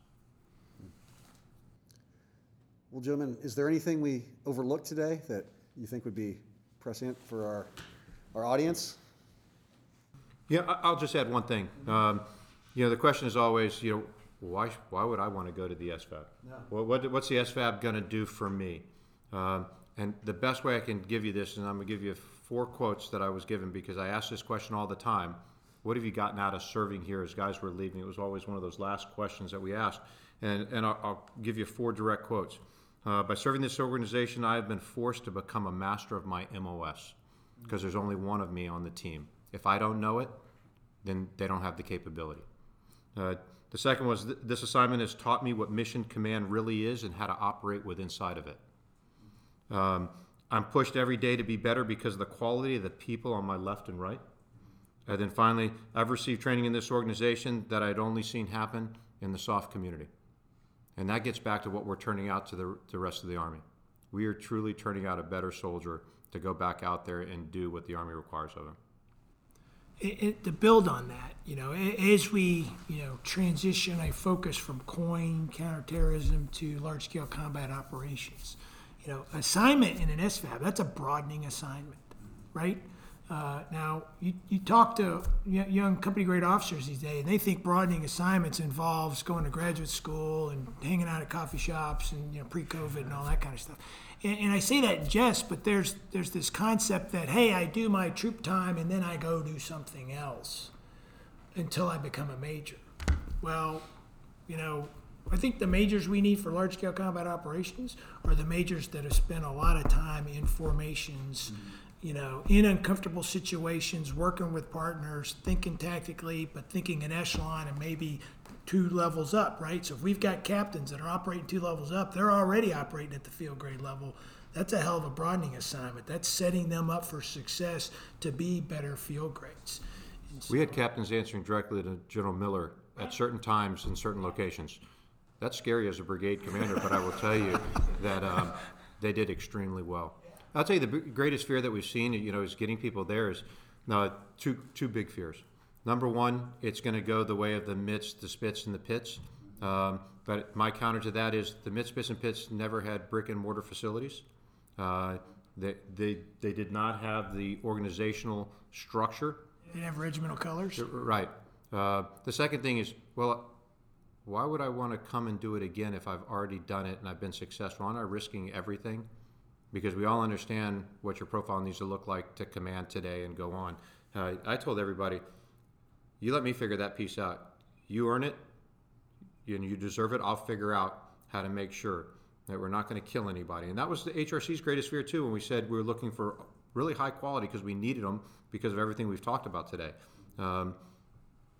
Well, gentlemen, is there anything we overlooked today that you think would be prescient for our, our audience? Yeah, I'll just add one thing. Um, you know, the question is always, you know, why, why would I want to go to the SFAB? What, what, what's the SFAB going to do for me? Um, and the best way I can give you this, and I'm going to give you four quotes that I was given because I ask this question all the time. What have you gotten out of serving here as guys were leaving? It was always one of those last questions that we asked. And, and I'll, I'll give you four direct quotes. Uh, by serving this organization, I have been forced to become a master of my MOS because there's only one of me on the team. If I don't know it, then they don't have the capability. Uh, the second was th- this assignment has taught me what mission command really is and how to operate with inside of it. Um, I'm pushed every day to be better because of the quality of the people on my left and right. And then finally, I've received training in this organization that I'd only seen happen in the soft community. And that gets back to what we're turning out to the, the rest of the Army. We are truly turning out a better soldier to go back out there and do what the Army requires of him. It, it, to build on that, you know, as we, you know, transition a focus from COIN counterterrorism to large scale combat operations, you know, assignment in an SFAB, that's a broadening assignment, right? Uh, now, you, you talk to young company grade officers these days, and they think broadening assignments involves going to graduate school and hanging out at coffee shops and you know pre-COVID and all that kind of stuff. And, and I say that in jest, but there's there's this concept that hey, I do my troop time and then I go do something else until I become a major. Well, you know, I think the majors we need for large scale combat operations are the majors that have spent a lot of time in formations, mm-hmm. you know, in uncomfortable situations, working with partners, thinking tactically, but thinking in echelon and maybe two levels up, right? So if we've got captains that are operating two levels up, they're already operating at the field grade level. That's a hell of a broadening assignment. That's setting them up for success to be better field grades. We had captains answering directly to General Miller at certain times in certain locations. That's scary as a brigade commander, but I will tell you that um, they did extremely well. I'll tell you the greatest fear that we've seen, you know, is getting people there is no two two big fears. Number one, it's going to go the way of the MiTTs, the spits, and the pits. Um, but my counter to that is the MiTTs, spits, and pits never had brick and mortar facilities. Uh, they, they, they did not have the organizational structure They didn't have regimental colors. Right. Uh, the second thing is, well, why would I want to come and do it again if I've already done it and I've been successful? Aren't I risking everything? Because we all understand what your profile needs to look like to command today and go on. Uh, I told everybody, you let me figure that piece out. You earn it, and you deserve it. I'll figure out how to make sure that we're not going to kill anybody. And that was the HRC's greatest fear too when we said we were looking for really high quality because we needed them because of everything we've talked about today. Um,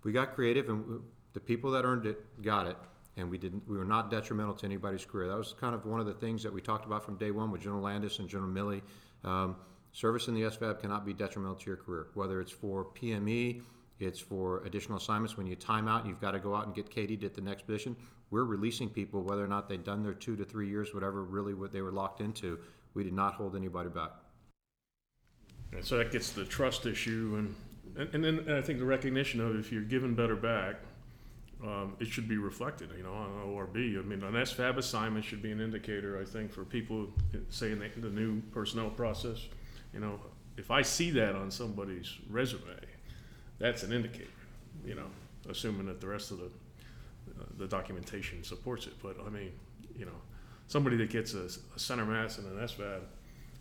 we got creative, and the people that earned it got it, and we didn't. We were not detrimental to anybody's career. That was kind of one of the things that we talked about from day one with General Landis and General Milley. Um, service in the SFAB cannot be detrimental to your career, whether it's for PME, it's for additional assignments. When you time out, you've got to go out and get KD'd at the next position. We're releasing people, whether or not they've done their two to three years, whatever really what they were locked into. We did not hold anybody back. And so that gets the trust issue, and and, and then I think the recognition of if you're given better back, um, it should be reflected, you know, on ORB. I mean, an SFAB assignment should be an indicator, I think, for people, say, in the, the new personnel process. You know, if I see that on somebody's resume, that's an indicator, you know, assuming that the rest of the, uh, the documentation supports it. But I mean, you know, somebody that gets a, a center mass and an SFAB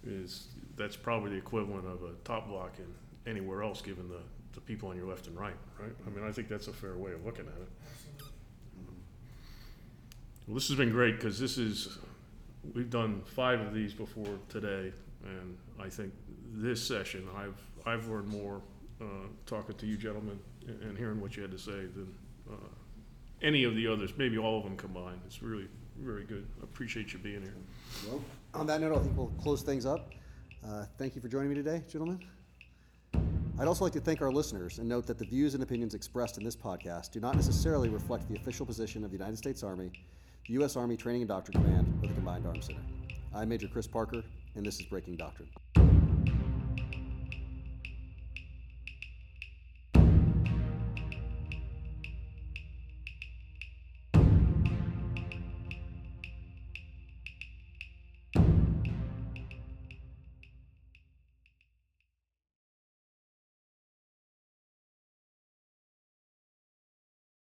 is, that's probably the equivalent of a top block in anywhere else, given the, the people on your left and right, right? I mean, I think that's a fair way of looking at it. Well, this has been great, because this is, we've done five of these before today, and I think this session, I've, I've learned more, uh, talking to you gentlemen and, hearing what you had to say than, uh, any of the others, maybe all of them combined. It's really, very good. Appreciate you being here. Well, on that note, I think we'll close things up. Uh, Thank you for joining me today, gentlemen. I'd also like to thank our listeners and note that the views and opinions expressed in this podcast do not necessarily reflect the official position of the United States Army, the U.S. Army Training and Doctrine Command, or the Combined Arms Center. I'm Major Chris Parker, and this is Breaking Doctrine.